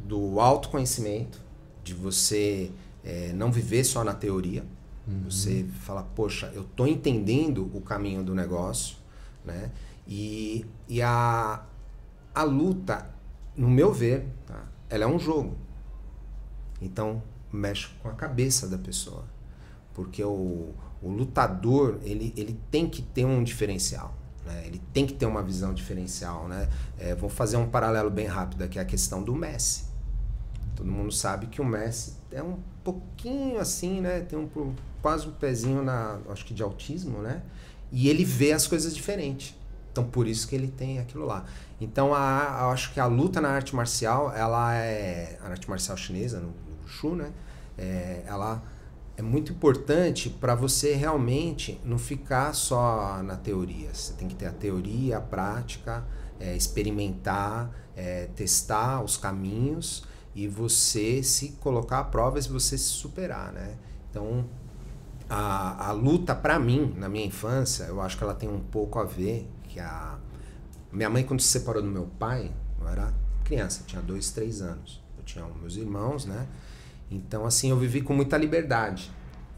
do autoconhecimento, de você é, não viver só na teoria. Uhum. Você fala, poxa, eu estou entendendo o caminho do negócio, né? E, e a, a luta, no meu ver, tá? ela é um jogo. Então, mexe com a cabeça da pessoa. Porque o, o lutador, ele, ele tem que ter um diferencial. Né? Ele tem que ter uma visão diferencial. Né? É, vou fazer um paralelo bem rápido aqui, a questão do Messi. Todo mundo sabe que o Messi é um pouquinho assim, né? Tem um, quase um pezinho na, acho que de autismo, né? E ele vê as coisas diferentes. Então, por isso que ele tem aquilo lá. Então, a, eu acho que a luta na arte marcial, ela é. A arte marcial chinesa, no, no Shu, né? É, ela é muito importante para você realmente não ficar só na teoria. Você tem que ter a teoria, a prática, é, experimentar, é, testar os caminhos e você se colocar à prova e você se superar, né? Então, a, a luta para mim, na minha infância, eu acho que ela tem um pouco a ver que a minha mãe, quando se separou do meu pai, eu era criança, tinha dois, três anos. Eu tinha meus irmãos, né? Então, assim, eu vivi com muita liberdade.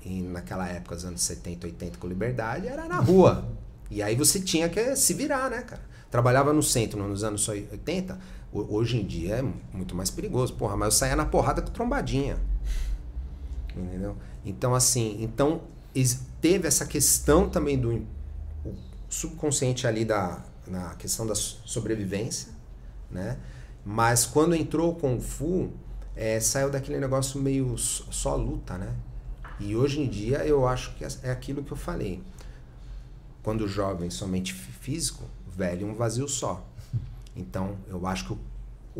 E naquela época, os anos 70, 80, com liberdade, era na rua. E aí você tinha que se virar, né, cara? Trabalhava no centro nos anos 80. Hoje em dia é muito mais perigoso, porra. Mas eu saía na porrada com trombadinha. Entendeu? Então, assim, então teve essa questão também do subconsciente ali da, na questão da sobrevivência, né? Mas quando entrou o Kung Fu, é, saiu daquele negócio meio só luta, né? E hoje em dia eu acho que é aquilo que eu falei. Quando jovem somente físico, velho um vazio só. Então eu acho que o,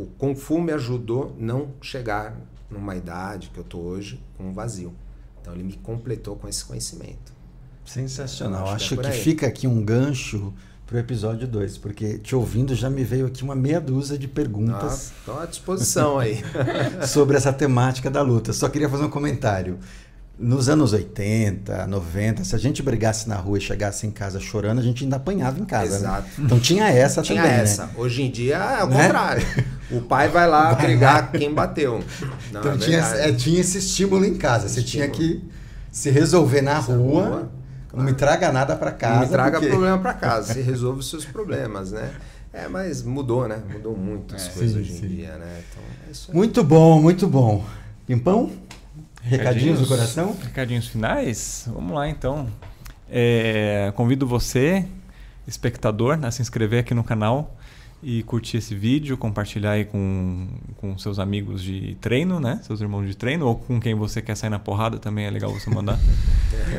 o Kung Fu me ajudou não chegar numa idade que eu tô hoje com um vazio. Então ele me completou com esse conhecimento. Sensacional. Acho, que, é que fica aqui um gancho para o episódio 2, porque te ouvindo já me veio aqui uma meia dúzia de perguntas. Estou à disposição aí. sobre essa temática da luta. Só queria fazer um comentário. Nos anos 80, 90, se a gente brigasse na rua e chegasse em casa chorando, a gente ainda apanhava em casa. Né? Exato. Né? Então tinha essa tinha também. Tinha essa. Né? Hoje em dia é o né? contrário. O pai vai lá vai brigar lá. quem bateu. Não, então é tinha, é, tinha esse estímulo em casa. Você estímulo. tinha que se resolver na rua. rua não me traga nada para casa. Não me traga porque... problema para casa. Você resolve os seus problemas, né? É, mas mudou, né? Mudou muito as é, coisas sim, hoje sim. em dia, né? Então, é muito bom, muito bom. Pimpão? Recadinhos, do coração? Recadinhos finais? Vamos lá, então. É, convido você espectador a se inscrever aqui no canal e curtir esse vídeo, compartilhar aí com, com seus amigos de treino, né? Seus irmãos de treino, ou com quem você quer sair na porrada também é legal você mandar.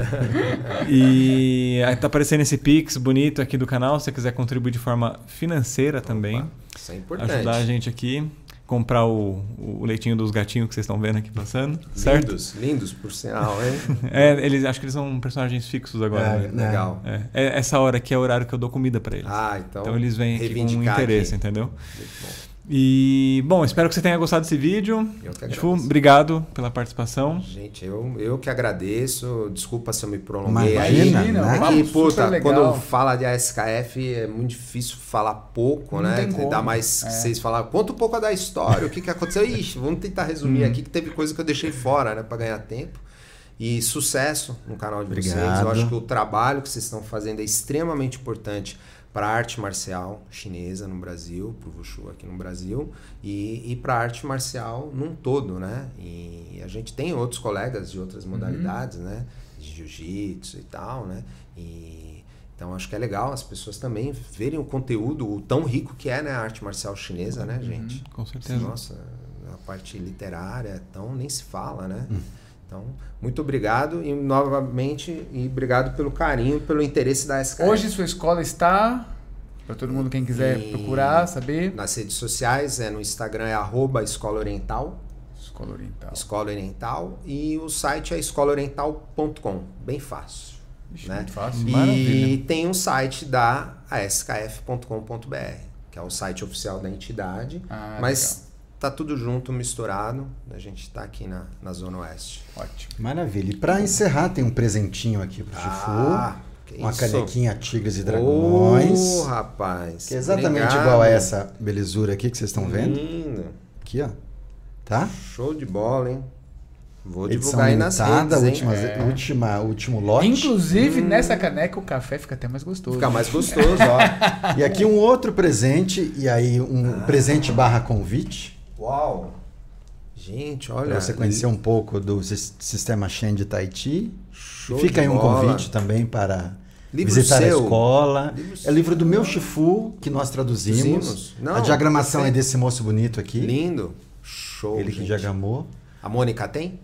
e aí tá aparecendo esse Pix bonito aqui do canal, se você quiser contribuir de forma financeira Opa, também. Isso é importante. Ajudar a gente aqui comprar o, o leitinho dos gatinhos que vocês estão vendo aqui passando, certo? Lindos, lindos, por sinal, hein? é, eles, acho que eles são personagens fixos agora. É, né? Legal. É, é, essa hora aqui é o horário que eu dou comida para eles. Ah, então. Então eles vêm aqui com interesse, aqui. entendeu? Muito bom. E, bom, espero que você tenha gostado desse vídeo. Eu que Tipo, obrigado pela participação. Gente, eu, eu que agradeço. Desculpa se eu me prolonguei Imagina, aí. Né? É que, puta, quando fala de ASKF é muito difícil falar pouco, Não né? Ainda mais é. vocês falar, conta um pouco da história, o que, que aconteceu. Ixi, vamos tentar resumir Hum. aqui, que teve coisa que eu deixei fora, né? Pra ganhar tempo. E sucesso no canal de Obrigado. vocês. Eu acho que o trabalho que vocês estão fazendo é extremamente importante para a arte marcial chinesa no Brasil, para o Wushu aqui no Brasil, e, e para a arte marcial num todo, né? E a gente tem outros colegas de outras modalidades, Uhum. né? De jiu-jitsu e tal, né? E, então acho que é legal as pessoas também verem o conteúdo, o tão rico que é né, a arte marcial chinesa, né, gente? Com certeza. Nossa, a parte literária, então nem se fala, né? Hum. Então, muito obrigado e novamente e obrigado pelo carinho, pelo interesse da SKF. Hoje sua escola está para todo mundo quem quiser E- procurar, saber. nas redes sociais, é no Instagram é arroba Escola Oriental, Escola Oriental. Escola Oriental, e o site é escolaoriental.com, bem fácil. Ixi, né? muito fácil. E Maravilha. tem um site da askf.com.br, que é o site oficial da entidade, Ah, mas tá tudo junto, misturado. A gente tá aqui na, na Zona Oeste. Ótimo. Maravilha. E para encerrar, tem um presentinho aqui pro Ah, Chifu. que Uma isso. canequinha Tigres e Dragões. Ô, rapaz. que é exatamente obrigado. igual a essa belezura aqui que vocês estão vendo. Lindo. Aqui, ó. Tá? Show de bola, hein? Vou Edição divulgar aí nas limitada, redes, última, É. última, último lote. Inclusive, nessa caneca o café fica até mais gostoso. Fica mais gostoso, ó. E aqui um outro presente, e aí um presente barra convite. Uau! Gente, olha. Para você conhecer um pouco do sis- sistema Shen de Tahiti. Show Fica aí um bola. convite também para Livro visitar seu. a escola. Livro é livro do meu. Chifu, que nós traduzimos. Não, a diagramação é desse moço bonito aqui. Lindo. Show. Ele que gente. diagramou. A Mônica tem?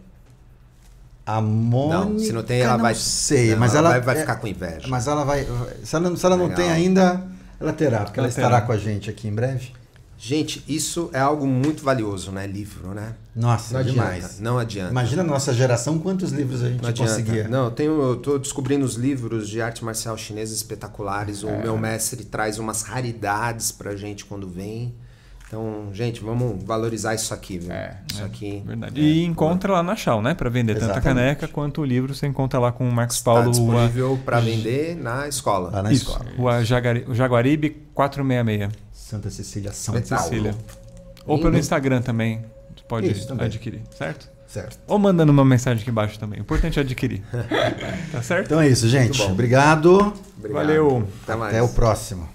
A Mônica. Não, se não tem, ela não vai. sei, Não, mas ela, vai, vai é- ficar com inveja. Mas ela vai. Se ela, se ela não Legal. tem ainda, ela terá, porque ela, Ela estará terá. com a gente aqui em breve. Gente, isso é algo muito valioso, né? Livro, né? Nossa, Não demais. adianta. Não adianta. Imagina a nossa geração, quantos livros a gente Não adianta. conseguia. Não, eu, tenho, eu tô descobrindo os livros de arte marcial chinesa espetaculares. É. O meu mestre traz umas raridades pra gente quando vem. Então, gente, vamos valorizar isso aqui, viu? É, isso aqui. Verdade. é, E encontra lá na Chau, né? Para vender tanto a Exatamente. caneca quanto o livro, você encontra lá com o Marcos Está Paulo Rua, disponível para vender na escola. Lá na Isso, escola. Rua Jagari- Jaguaribe 466, Santa Cecília São Santa Paulo. Cecília. Ou pelo Instagram também, você pode Isso, também. adquirir, certo? Certo. Ou mandando uma mensagem aqui embaixo também. O importante é adquirir. tá certo? Então é isso, gente. Obrigado. Obrigado. Valeu. Até mais. Até o próximo.